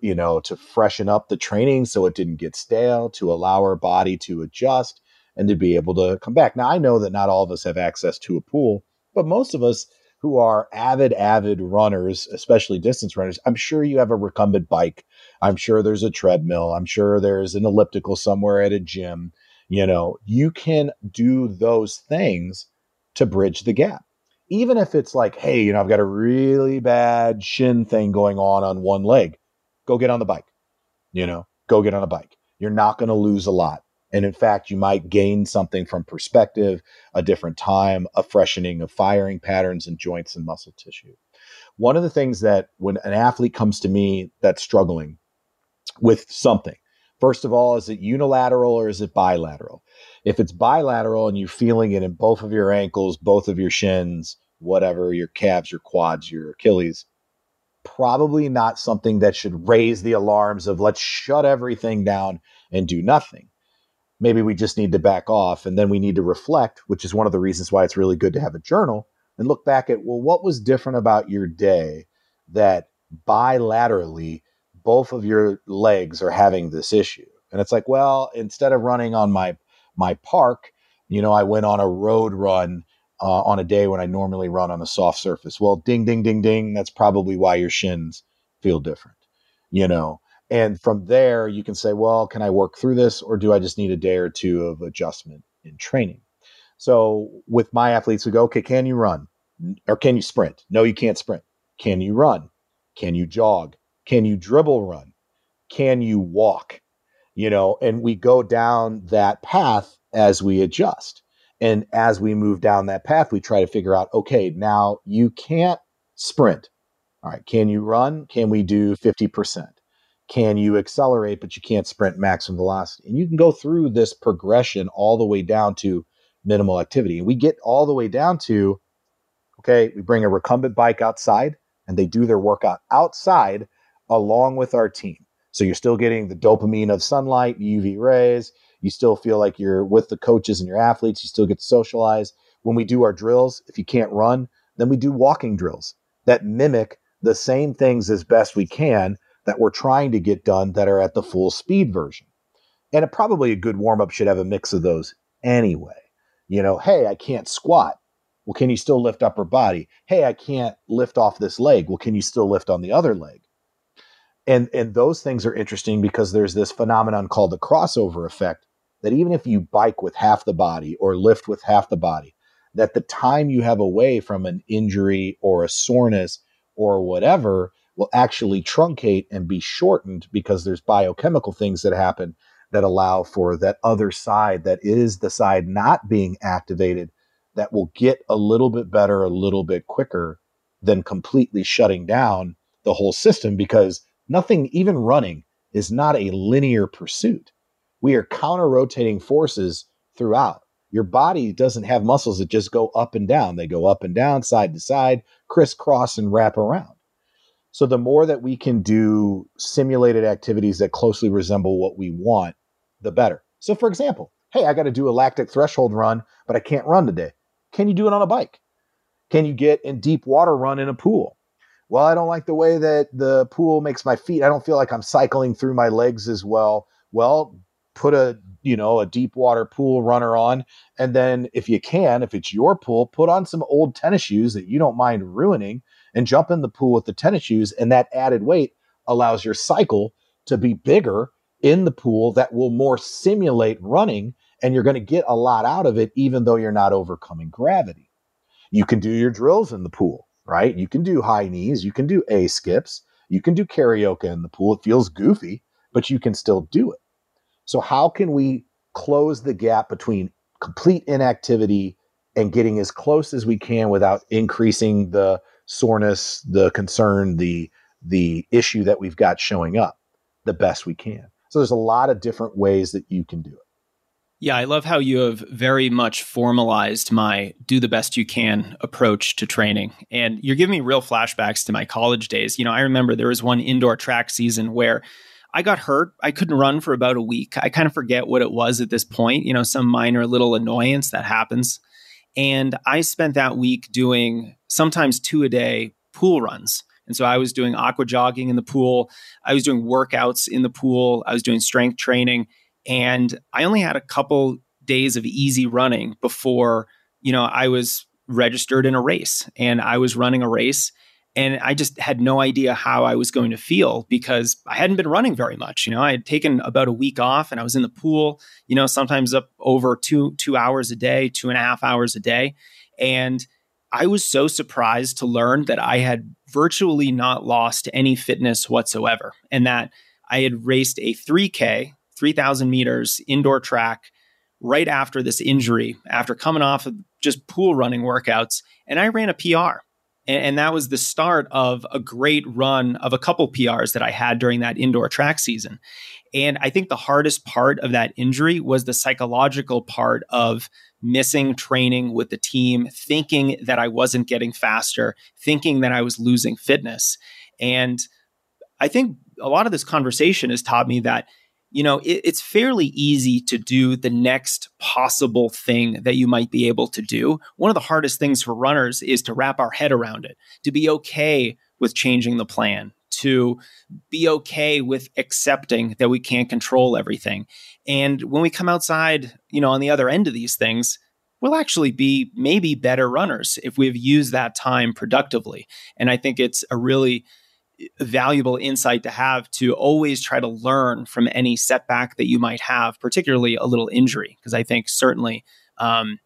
you know, to freshen up the training so it didn't get stale, to allow her body to adjust and to be able to come back. Now, I know that not all of us have access to a pool, but most of us who are avid, avid runners, especially distance runners, I'm sure you have a recumbent bike. I'm sure there's a treadmill. I'm sure there's an elliptical somewhere at a gym. You know, you can do those things to bridge the gap. Even if it's like, hey, you know, I've got a really bad shin thing going on on one leg, go get on the bike. You know, go get on a bike. You're not going to lose a lot. And in fact, you might gain something from perspective, a different time, a freshening of firing patterns in joints and muscle tissue. One of the things that when an athlete comes to me that's struggling with something, first of all, is it unilateral or is it bilateral? If it's bilateral and you're feeling it in both of your ankles, both of your shins, whatever, your calves, your quads, your Achilles, probably not something that should raise the alarms of let's shut everything down and do nothing maybe we just need to back off and then we need to reflect, which is one of the reasons why it's really good to have a journal and look back at, well, what was different about your day that bilaterally both of your legs are having this issue? And it's like, well, instead of running on my my park, you know, I went on a road run uh, on a day when I normally run on a soft surface. Well, ding, ding, ding, ding. That's probably why your shins feel different, you know. And from there, you can say, well, can I work through this or do I just need a day or two of adjustment in training? So with my athletes, we go, okay, can you run or can you sprint? No, you can't sprint. Can you run? Can you jog? Can you dribble run? Can you walk? You know, and we go down that path as we adjust. And as we move down that path, we try to figure out okay, now you can't sprint. All right, can you run? Can we do 50%? Can you accelerate, but you can't sprint maximum velocity? And you can go through this progression all the way down to minimal activity. And we get all the way down to okay, we bring a recumbent bike outside and they do their workout outside along with our team. So you're still getting the dopamine of sunlight, UV rays, you still feel like you're with the coaches and your athletes. You still get to socialize. When we do our drills, if you can't run, then we do walking drills that mimic the same things as best we can that we're trying to get done that are at the full speed version. And it, probably a good warm up should have a mix of those anyway. You know, hey, I can't squat. Well, can you still lift upper body? Hey, I can't lift off this leg. Well, can you still lift on the other leg? And and those things are interesting because there's this phenomenon called the crossover effect that even if you bike with half the body or lift with half the body, that the time you have away from an injury or a soreness or whatever will actually truncate and be shortened because there's biochemical things that happen that allow for that other side that is the side not being activated that will get a little bit better a little bit quicker than completely shutting down the whole system because nothing even running is not a linear pursuit we are counter rotating forces throughout. Your body doesn't have muscles that just go up and down. They go up and down, side to side, crisscross, and wrap around. So the more that we can do simulated activities that closely resemble what we want, the better. So, for example, hey, I got to do a lactic threshold run, but I can't run today. Can you do it on a bike? Can you get in deep water run in a pool? Well, I don't like the way that the pool makes my feet. I don't feel like I'm cycling through my legs as well. Well, put a you know a deep water pool runner on and then if you can if it's your pool put on some old tennis shoes that you don't mind ruining and jump in the pool with the tennis shoes and that added weight allows your cycle to be bigger in the pool that will more simulate running and you're going to get a lot out of it even though you're not overcoming gravity you can do your drills in the pool right you can do high knees you can do a skips you can do karaoke in the pool it feels goofy but you can still do it so, how can we close the gap between complete inactivity and getting as close as we can without increasing the soreness, the concern, the the issue that we've got showing up the best we can. So there's a lot of different ways that you can do it. Yeah, I love how you have very much formalized my do the best you can approach to training. And you're giving me real flashbacks to my college days. You know, I remember there was one indoor track season where I got hurt. I couldn't run for about a week. I kind of forget what it was at this point, you know, some minor little annoyance that happens. And I spent that week doing sometimes two a day pool runs. And so I was doing aqua jogging in the pool. I was doing workouts in the pool. I was doing strength training. And I only had a couple days of easy running before, you know, I was registered in a race and I was running a race and I just had no idea how I was going to feel because I hadn't been running very much. You know, I had taken about a week off and I was in the pool, you know, sometimes up over two, two hours a day, two and a half hours a day. And I was so surprised to learn that I had virtually not lost any fitness whatsoever and that I had raced a 3K, 3,000 meters indoor track right after this injury, after coming off of just pool running workouts. And I ran a PR. And, and, that was the start of a great run of a couple PRs that I had during that indoor track season. And I think the hardest part of that injury was the psychological part of missing training with the team, thinking that I wasn't getting faster, thinking that I was losing fitness. And I think a lot of this conversation has taught me that you know, it, it's fairly easy to do the next possible thing that you might be able to do. One of the hardest things for runners is to wrap our head around it, to be okay with changing the plan, to be okay with accepting that we can't control everything. And when we come outside, you know, on the other end of these things, we'll actually be maybe better runners if we've used that time productively. And I think it's a really valuable insight to have to always try to learn from any setback that you might have, particularly a little injury. Because I think certainly, um,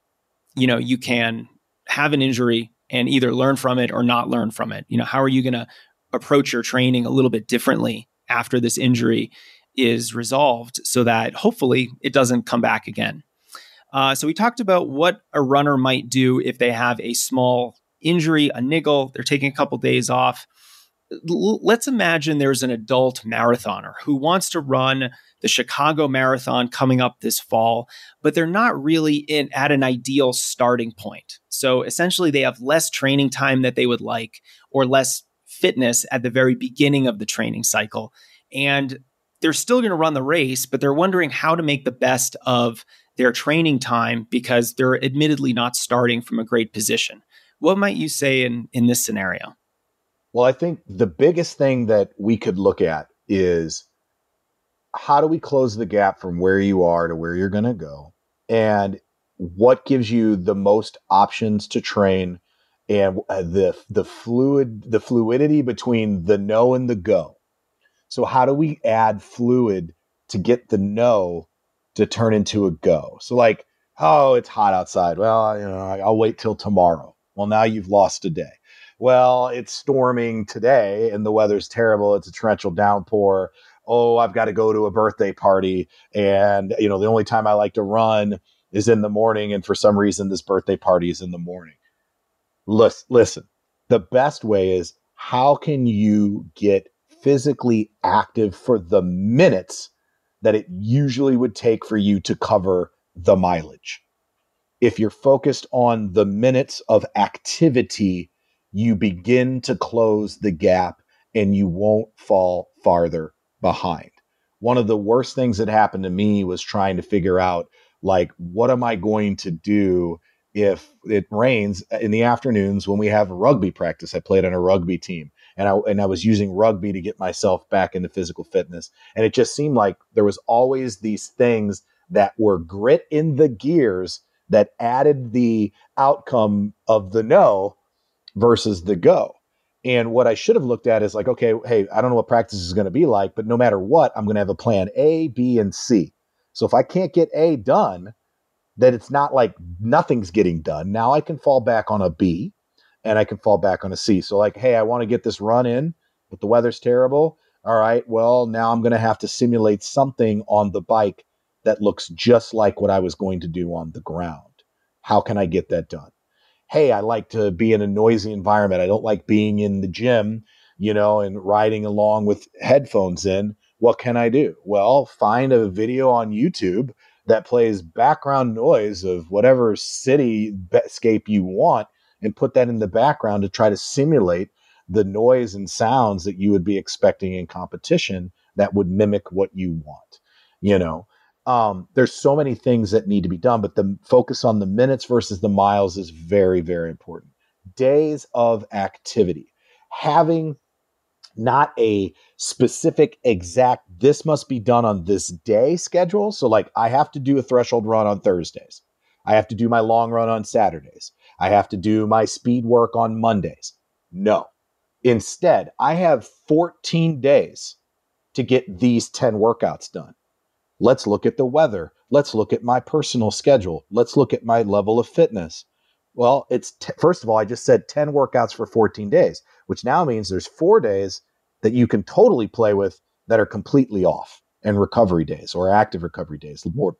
you know, you can have an injury and either learn from it or not learn from it. You know, how are you going to approach your training a little bit differently after this injury is resolved so that hopefully it doesn't come back again? Uh, so we talked about what a runner might do if they have a small injury, a niggle, they're taking a couple days off. Let's imagine there's an adult marathoner who wants to run the Chicago Marathon coming up this fall, but they're not really in at an ideal starting point. So essentially, they have less training time that they would like, or less fitness at the very beginning of the training cycle, and they're still going to run the race, but they're wondering how to make the best of their training time because they're admittedly not starting from a great position. What might you say in, in this scenario? Well, I think the biggest thing that we could look at is how do we close the gap from where you are to where you're going to go? And what gives you the most options to train and uh, the the fluid the fluidity between the no and the go. So how do we add fluid to get the no to turn into a go. So like, oh, it's hot outside. Well, you know, I'll wait till tomorrow. Well, now you've lost a day. Well, it's storming today and the weather's terrible. It's a torrential downpour. Oh, I've got to go to a birthday party. And, you know, the only time I like to run is in the morning. And for some reason, this birthday party is in the morning. Listen, listen, the best way is how can you get physically active for the minutes that it usually would take for you to cover the mileage. If you're focused on the minutes of activity, you begin to close the gap and you won't fall farther behind. One of the worst things that happened to me was trying to figure out like what am I going to do if it rains in the afternoons when we have rugby practice. I played on a rugby team and I and I was using rugby to get myself back into physical fitness. And it just seemed like there was always these things that were grit in the gears that added the outcome of the no versus the go. And what I should have looked at is like, okay, hey, I don't know what practice is going to be like, but no matter what, I'm going to have a plan A, B, and C. So if I can't get A done, that it's not like nothing's getting done. Now I can fall back on a B and I can fall back on a C. So like, hey, I want to get this run in, but the weather's terrible. All right, well, now I'm going to have to simulate something on the bike that looks just like what I was going to do on the ground. How can I get that done? Hey, I like to be in a noisy environment. I don't like being in the gym, you know, and riding along with headphones in. What can I do? Well, find a video on YouTube that plays background noise of whatever city scape you want and put that in the background to try to simulate the noise and sounds that you would be expecting in competition that would mimic what you want you know um, there's so many things that need to be done but the focus on the minutes versus the miles is very very important days of activity having not a specific exact this must be done on this day schedule so like i have to do a threshold run on thursdays i have to do my long run on saturdays I have to do my speed work on Mondays. No. Instead, I have 14 days to get these 10 workouts done. Let's look at the weather. Let's look at my personal schedule. Let's look at my level of fitness. Well, it's t- first of all, I just said 10 workouts for 14 days, which now means there's four days that you can totally play with that are completely off and recovery days or active recovery days, more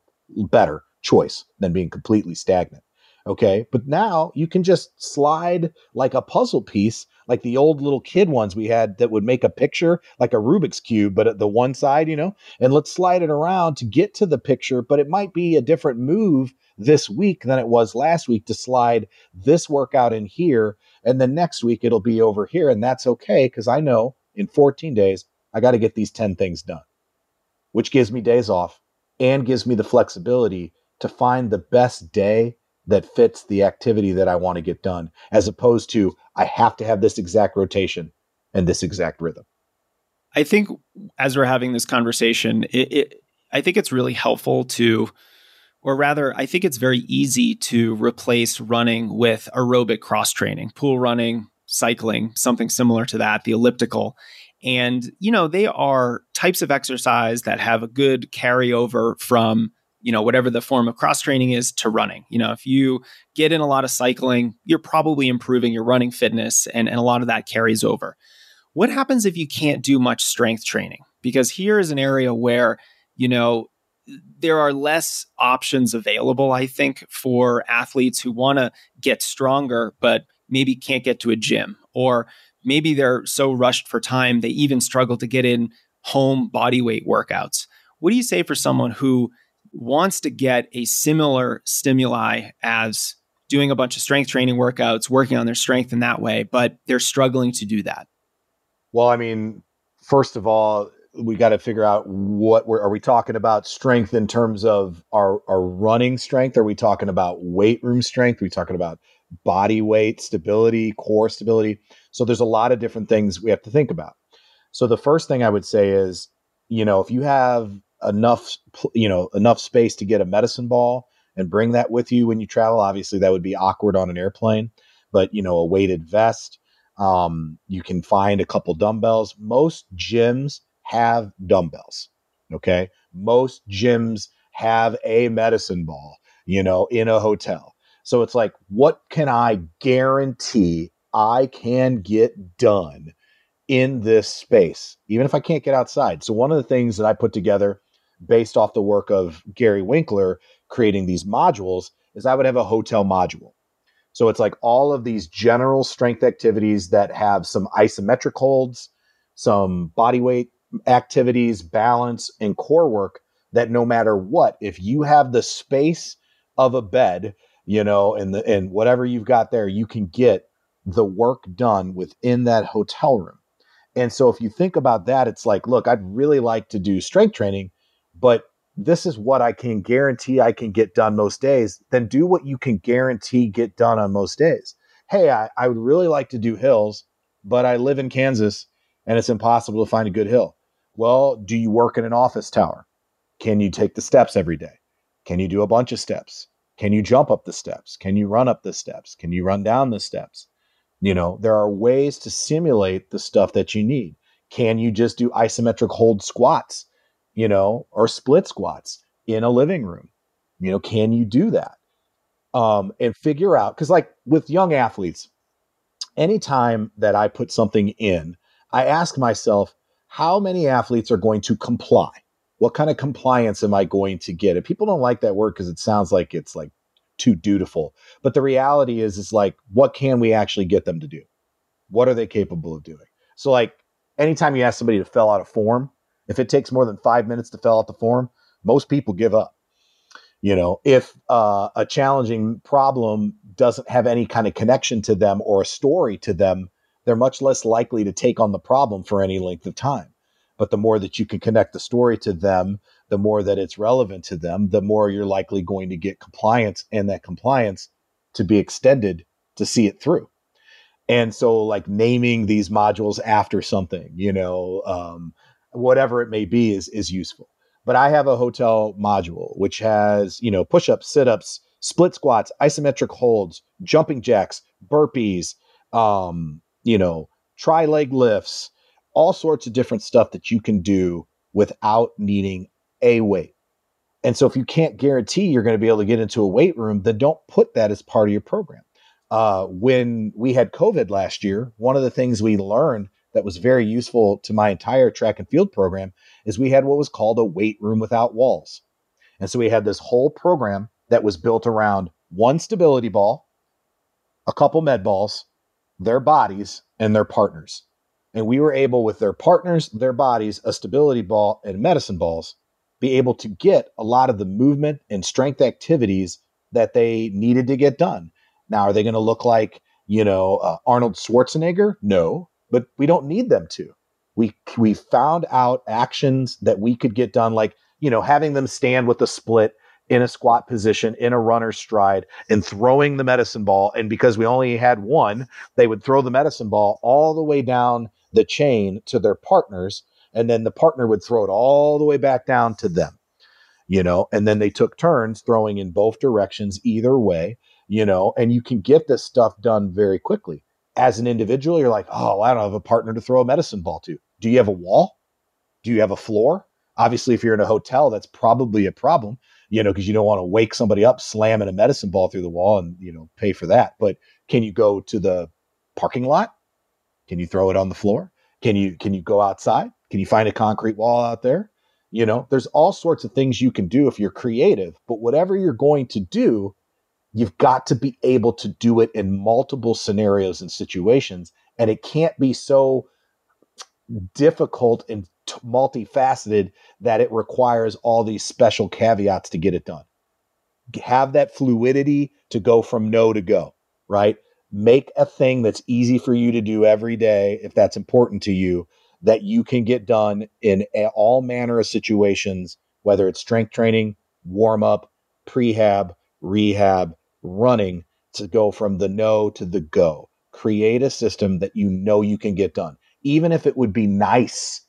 better choice than being completely stagnant. Okay. But now you can just slide like a puzzle piece, like the old little kid ones we had that would make a picture like a Rubik's Cube, but at the one side, you know, and let's slide it around to get to the picture. But it might be a different move this week than it was last week to slide this workout in here. And then next week it'll be over here. And that's okay because I know in 14 days, I got to get these 10 things done, which gives me days off and gives me the flexibility to find the best day that fits the activity that I want to get done, as opposed to I have to have this exact rotation and this exact rhythm. I think as we're having this conversation, it, it, I think it's really helpful to or rather, I think it's very easy to replace running with aerobic cross training, pool running, cycling, something similar to that, the elliptical. And, you know, they are types of exercise that have a good carryover from, you know, whatever the form of cross training is to running. You know, if you get in a lot of cycling, you're probably improving your running fitness, and, and a lot of that carries over. What happens if you can't do much strength training? Because here is an area where, you know, there are less options available, I think, for athletes who want to get stronger, but maybe can't get to a gym, or maybe they're so rushed for time they even struggle to get in home body weight workouts. What do you say for someone who wants to get a similar stimuli as doing a bunch of strength training workouts, working on their strength in that way, but they're struggling to do that? Well, I mean, first of all, we got to figure out what we're are we talking about strength in terms of our our running strength? Are we talking about weight room strength? Are we talking about body weight stability core stability? So there's a lot of different things we have to think about. So the first thing i would say is you know if you have enough you know enough space to get a medicine ball and bring that with you when you travel obviously that would be awkward on an airplane but you know a weighted vest um, you can find a couple dumbbells most gyms have dumbbells. Okay. Most gyms have a medicine ball, you know, in a hotel. So it's like, what can I guarantee I can get done in this space, even if I can't get outside? So, one of the things that I put together based off the work of Gary Winckler creating these modules is I would have a hotel module. So, it's like all of these general strength activities that have some isometric holds, some body weight activities, balance, and core work that no matter what, if you have the space of a bed, you know, and the and whatever you've got there, you can get the work done within that hotel room. And so if you think about that, it's like, look, I'd really like to do strength training, but this is what I can guarantee I can get done most days, then do what you can guarantee get done on most days. Hey, I, I would really like to do hills, but I live in Kansas and it's impossible to find a good hill. Well, do you work in an office tower? Can you take the steps every day? Can you do a bunch of steps? Can you jump up the steps? Can you run up the steps? Can you run down the steps? You know, there are ways to simulate the stuff that you need. Can you just do isometric hold squats, you know, or split squats in a living room? You know, can you do that? Um, and figure out because, like with young athletes, anytime that I put something in, I ask myself, how many athletes are going to comply? What kind of compliance am I going to get? And people don't like that word because it sounds like it's like too dutiful. But the reality is, it's like, what can we actually get them to do? What are they capable of doing? So, like, anytime you ask somebody to fill out a form, if it takes more than five minutes to fill out the form, most people give up. You know, if uh, a challenging problem doesn't have any kind of connection to them or a story to them, they're much less likely to take on the problem for any length of time. But the more that you can connect the story to them, the more that it's relevant to them, the more you're likely going to get compliance and that compliance to be extended to see it through. And so, like naming these modules after something, you know, um, whatever it may be, is is useful. But I have a hotel module which has, you know, push ups, sit ups, split squats, isometric holds, jumping jacks, burpees, um, you know, tri leg lifts, all sorts of different stuff that you can do without needing a weight. And so, if you can't guarantee you're going to be able to get into a weight room, then don't put that as part of your program. Uh, when we had COVID last year, one of the things we learned that was very useful to my entire track and field program is we had what was called a weight room without walls. And so we had this whole program that was built around one stability ball, a couple med balls, their bodies and their partners. And we were able, with their partners, their bodies, a stability ball, and medicine balls, be able to get a lot of the movement and strength activities that they needed to get done. Now, are they going to look like, you know, uh, Arnold Schwarzenegger? No, but we don't need them to. We, we found out actions that we could get done, like, you know, having them stand with a split in a squat position in a runner's stride and throwing the medicine ball. And because we only had one, they would throw the medicine ball all the way down the chain to their partners. And then the partner would throw it all the way back down to them. you know, and then they took turns throwing in both directions either way, you know, and you can get this stuff done very quickly. As an individual, you're like, oh, I don't have a partner to throw a medicine ball to. Do you have a wall? Do you have a floor? Obviously, if you're in a hotel, that's probably a problem, you know, because you don't want to wake somebody up slamming a medicine ball through the wall and, you know, pay for that. But can you go to the parking lot? Can you throw it on the floor? Can you can you go outside? Can you find a concrete wall out there? You know, there's all sorts of things you can do if you're creative, but whatever you're going to do, you've got to be able to do it in multiple scenarios and situations. And it can't be so difficult and t- multifaceted that it requires all these special caveats to get it done. Have that fluidity to go from no to go, right? Make a thing that's easy for you to do every day if that's important to you that you can get done in all manner of situations, whether it's strength training, warm up, prehab, rehab, running, to go from the no to the go. Create a system that you know you can get done, even if it would be nice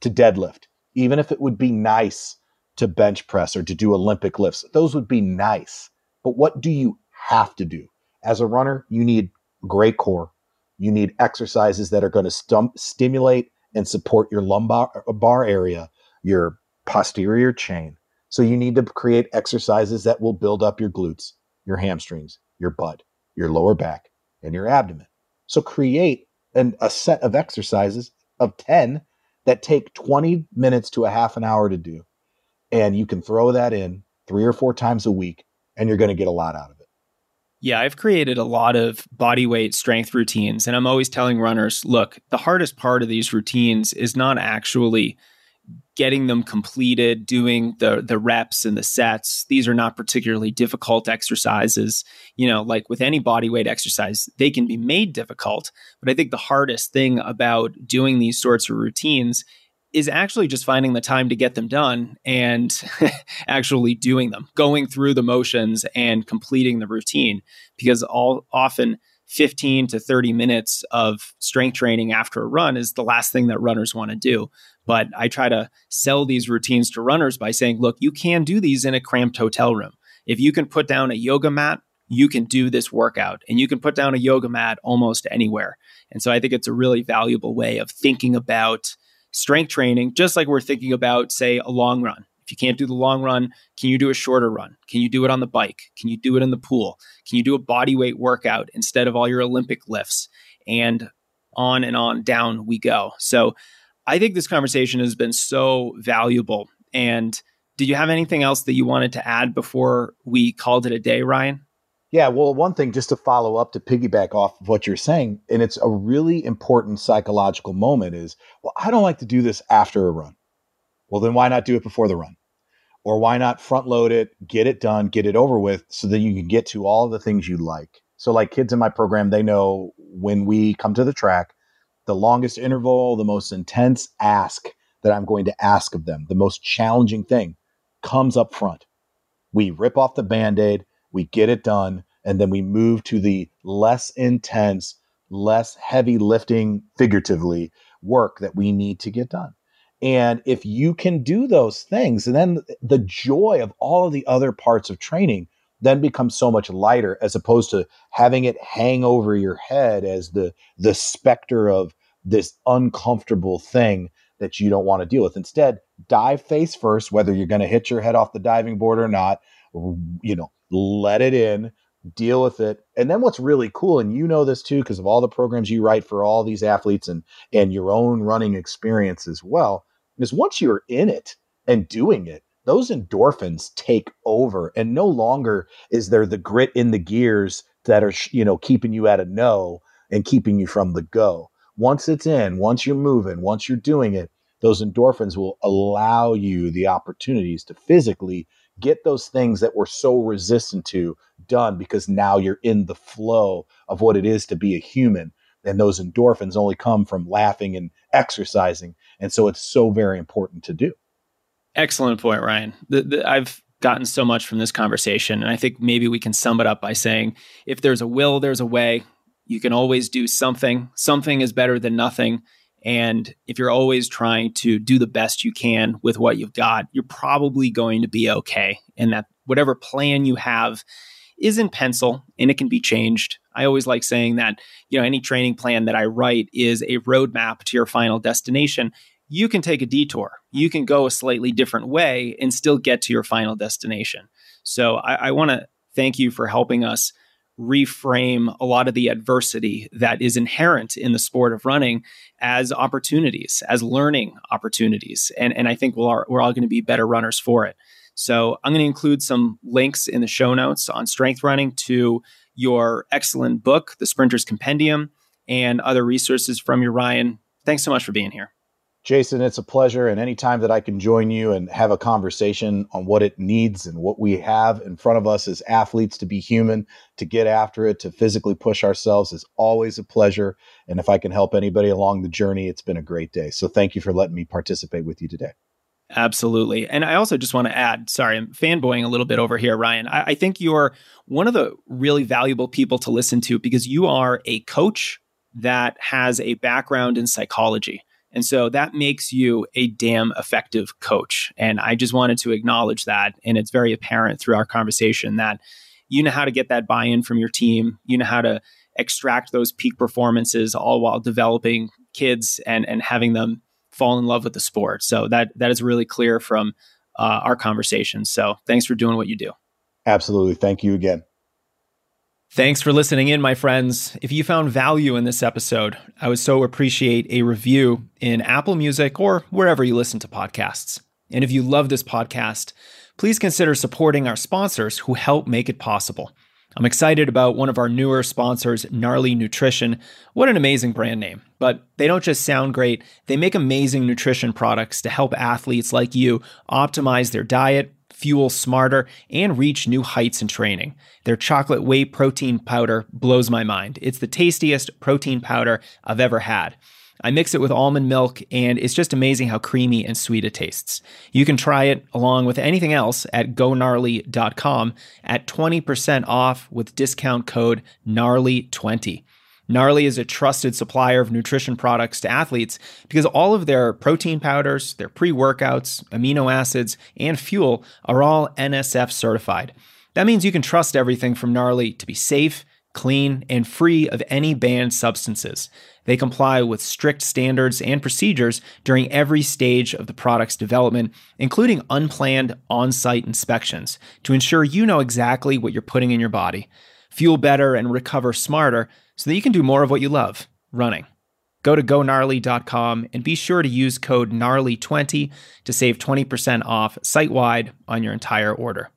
to deadlift, even if it would be nice to bench press or to do Olympic lifts. Those would be nice. But what do you have to do? As a runner, you need great core. You need exercises that are going to stum- stimulate and support your lumbar uh, bar area, your posterior chain. So you need to create exercises that will build up your glutes, your hamstrings, your butt, your lower back, and your abdomen. So create an, a set of exercises of 10 that take 20 minutes to a half an hour to do. And you can throw that in three or four times a week, and you're going to get a lot out of it. Yeah, I've created a lot of body weight strength routines, and I'm always telling runners look, the hardest part of these routines is not actually getting them completed, doing the the reps and the sets. These are not particularly difficult exercises. You know, like with any body weight exercise, they can be made difficult. But I think the hardest thing about doing these sorts of routines is actually just finding the time to get them done and actually doing them, going through the motions and completing the routine. Because all often 15 to 30 minutes of strength training after a run is the last thing that runners want to do. But I try to sell these routines to runners by saying, look, you can do these in a cramped hotel room. If you can put down a yoga mat, you can do this workout and you can put down a yoga mat almost anywhere. And so I think it's a really valuable way of thinking about strength training, just like we're thinking about, say, a long run. You can't do the long run, can you do a shorter run? Can you do it on the bike? Can you do it in the pool? Can you do a body weight workout instead of all your Olympic lifts? And on and on down we go. So I think this conversation has been so valuable. And did you have anything else that you wanted to add before we called it a day, Ryan? Yeah, well, one thing just to follow up to piggyback off of what you're saying, and it's a really important psychological moment is, well, I don't like to do this after a run. Well, then why not do it before the run? Or why not front load it, get it done, get it over with so that you can get to all the things you like. So, like kids in my program, they know when we come to the track, the longest interval, the most intense ask that I'm going to ask of them, the most challenging thing comes up front. We rip off the band aid we get it done, and then we move to the less intense, less heavy lifting, figuratively, work that we need to get done. And if you can do those things, and then the joy of all of the other parts of training then becomes so much lighter as opposed to having it hang over your head as the the specter of this uncomfortable thing that you don't want to deal with. Instead, dive face first, whether you're going to hit your head off the diving board or not. You know, let it in, deal with it. And then what's really cool, and you know this too, because of all the programs you write for all these athletes and and your own running experience as well, is once you're in it and doing it, those endorphins take over, and no longer is there the grit in the gears that are you know keeping you at a no and keeping you from the go. Once it's in, once you're moving, once you're doing it, those endorphins will allow you the opportunities to physically get those things that we're so resistant to done because now you're in the flow of what it is to be a human and those endorphins only come from laughing and exercising. And so it's so very important to do. Excellent point ryan. The, the, i've gotten so much from this conversation and i think maybe we can sum it up by saying if there's a will there's a way. You can always do something. Something is better than nothing. And if you're always trying to do the best you can with what you've got, you're probably going to be okay. And that whatever plan you have is in pencil and it can be changed. I always like saying that, you know, any training plan that I write is a roadmap to your final destination. You can take a detour. You can go a slightly different way and still get to your final destination. So I, I want to thank you for helping us reframe a lot of the adversity that is inherent in the sport of running as opportunities, as learning opportunities. And, and I think we'll, we're all going to be better runners for it. So I'm going to include some links in the show notes on strength running to your excellent book, The Sprinter's Compendium, and other resources from you, Ryan. Thanks so much for being here. Jason, it's a pleasure. And anytime that I can join you and have a conversation on what it needs and what we have in front of us as athletes to be human, to get after it, to physically push ourselves is always a pleasure. And if I can help anybody along the journey, it's been a great day. So thank you for letting me participate with you today. Absolutely. And I also just want to add sorry, I'm fanboying a little bit over here, Ryan. I, I think you're one of the really valuable people to listen to because you are a coach that has a background in psychology. And so that makes you a damn effective coach. And I just wanted to acknowledge that. And it's very apparent through our conversation that you know how to get that buy in from your team, you know how to extract those peak performances all while developing kids and, and having them fall in love with the sport. So that that is really clear from uh, our conversation. So thanks for doing what you do. Absolutely. Thank you again. Thanks for listening in, my friends. If you found value in this episode, I would so appreciate a review in Apple Music or wherever you listen to podcasts. And if you love this podcast, please consider supporting our sponsors who help make it possible. I'm excited about one of our newer sponsors, Gnarly Nutrition. What an amazing brand name. But they don't just sound great, they make amazing nutrition products to help athletes like you optimize their diet fuel smarter, and reach new heights in training. Their chocolate whey protein powder blows my mind. It's the tastiest protein powder I've ever had. I mix it with almond milk, and it's just amazing how creamy and sweet it tastes. You can try it along with anything else at gognarly.com at 20% off with discount code GNARLY20. Gnarly is a trusted supplier of nutrition products to athletes because all of their protein powders, their pre workouts, amino acids, and fuel are all NSF certified. That means you can trust everything from Gnarly to be safe, clean, and free of any banned substances. They comply with strict standards and procedures during every stage of the product's development, including unplanned on site inspections, to ensure you know exactly what you're putting in your body. Fuel better and recover smarter so that you can do more of what you love running. Go to gognarly.com and be sure to use code GNARLY20 to save 20% off site wide on your entire order.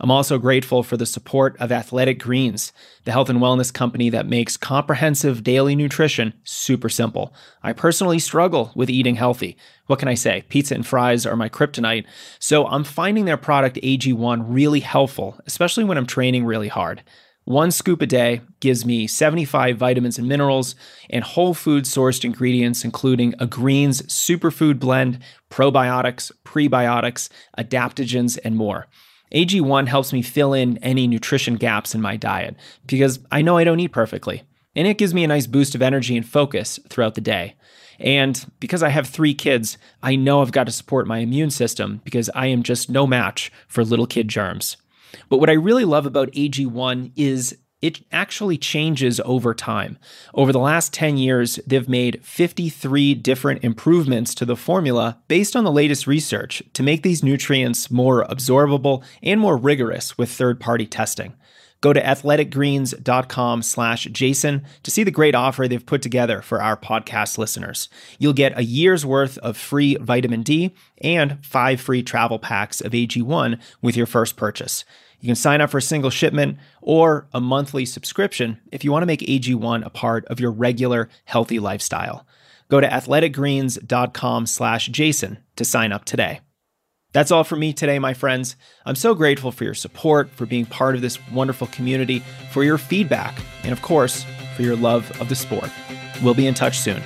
I'm also grateful for the support of Athletic Greens, the health and wellness company that makes comprehensive daily nutrition super simple. I personally struggle with eating healthy. What can I say? Pizza and fries are my kryptonite. So I'm finding their product AG1 really helpful, especially when I'm training really hard. One scoop a day gives me 75 vitamins and minerals and whole food sourced ingredients, including a greens superfood blend, probiotics, prebiotics, adaptogens, and more. AG1 helps me fill in any nutrition gaps in my diet because I know I don't eat perfectly. And it gives me a nice boost of energy and focus throughout the day. And because I have three kids, I know I've got to support my immune system because I am just no match for little kid germs. But what I really love about AG1 is it actually changes over time. Over the last 10 years, they've made 53 different improvements to the formula based on the latest research to make these nutrients more absorbable and more rigorous with third-party testing. Go to athleticgreens.com slash Jason to see the great offer they've put together for our podcast listeners. You'll get a year's worth of free vitamin D and five free travel packs of AG1 with your first purchase. You can sign up for a single shipment or a monthly subscription if you want to make AG1 a part of your regular healthy lifestyle. Go to athleticgreens.com slash Jason to sign up today. That's all for me today, my friends. I'm so grateful for your support, for being part of this wonderful community, for your feedback, and of course, for your love of the sport. We'll be in touch soon.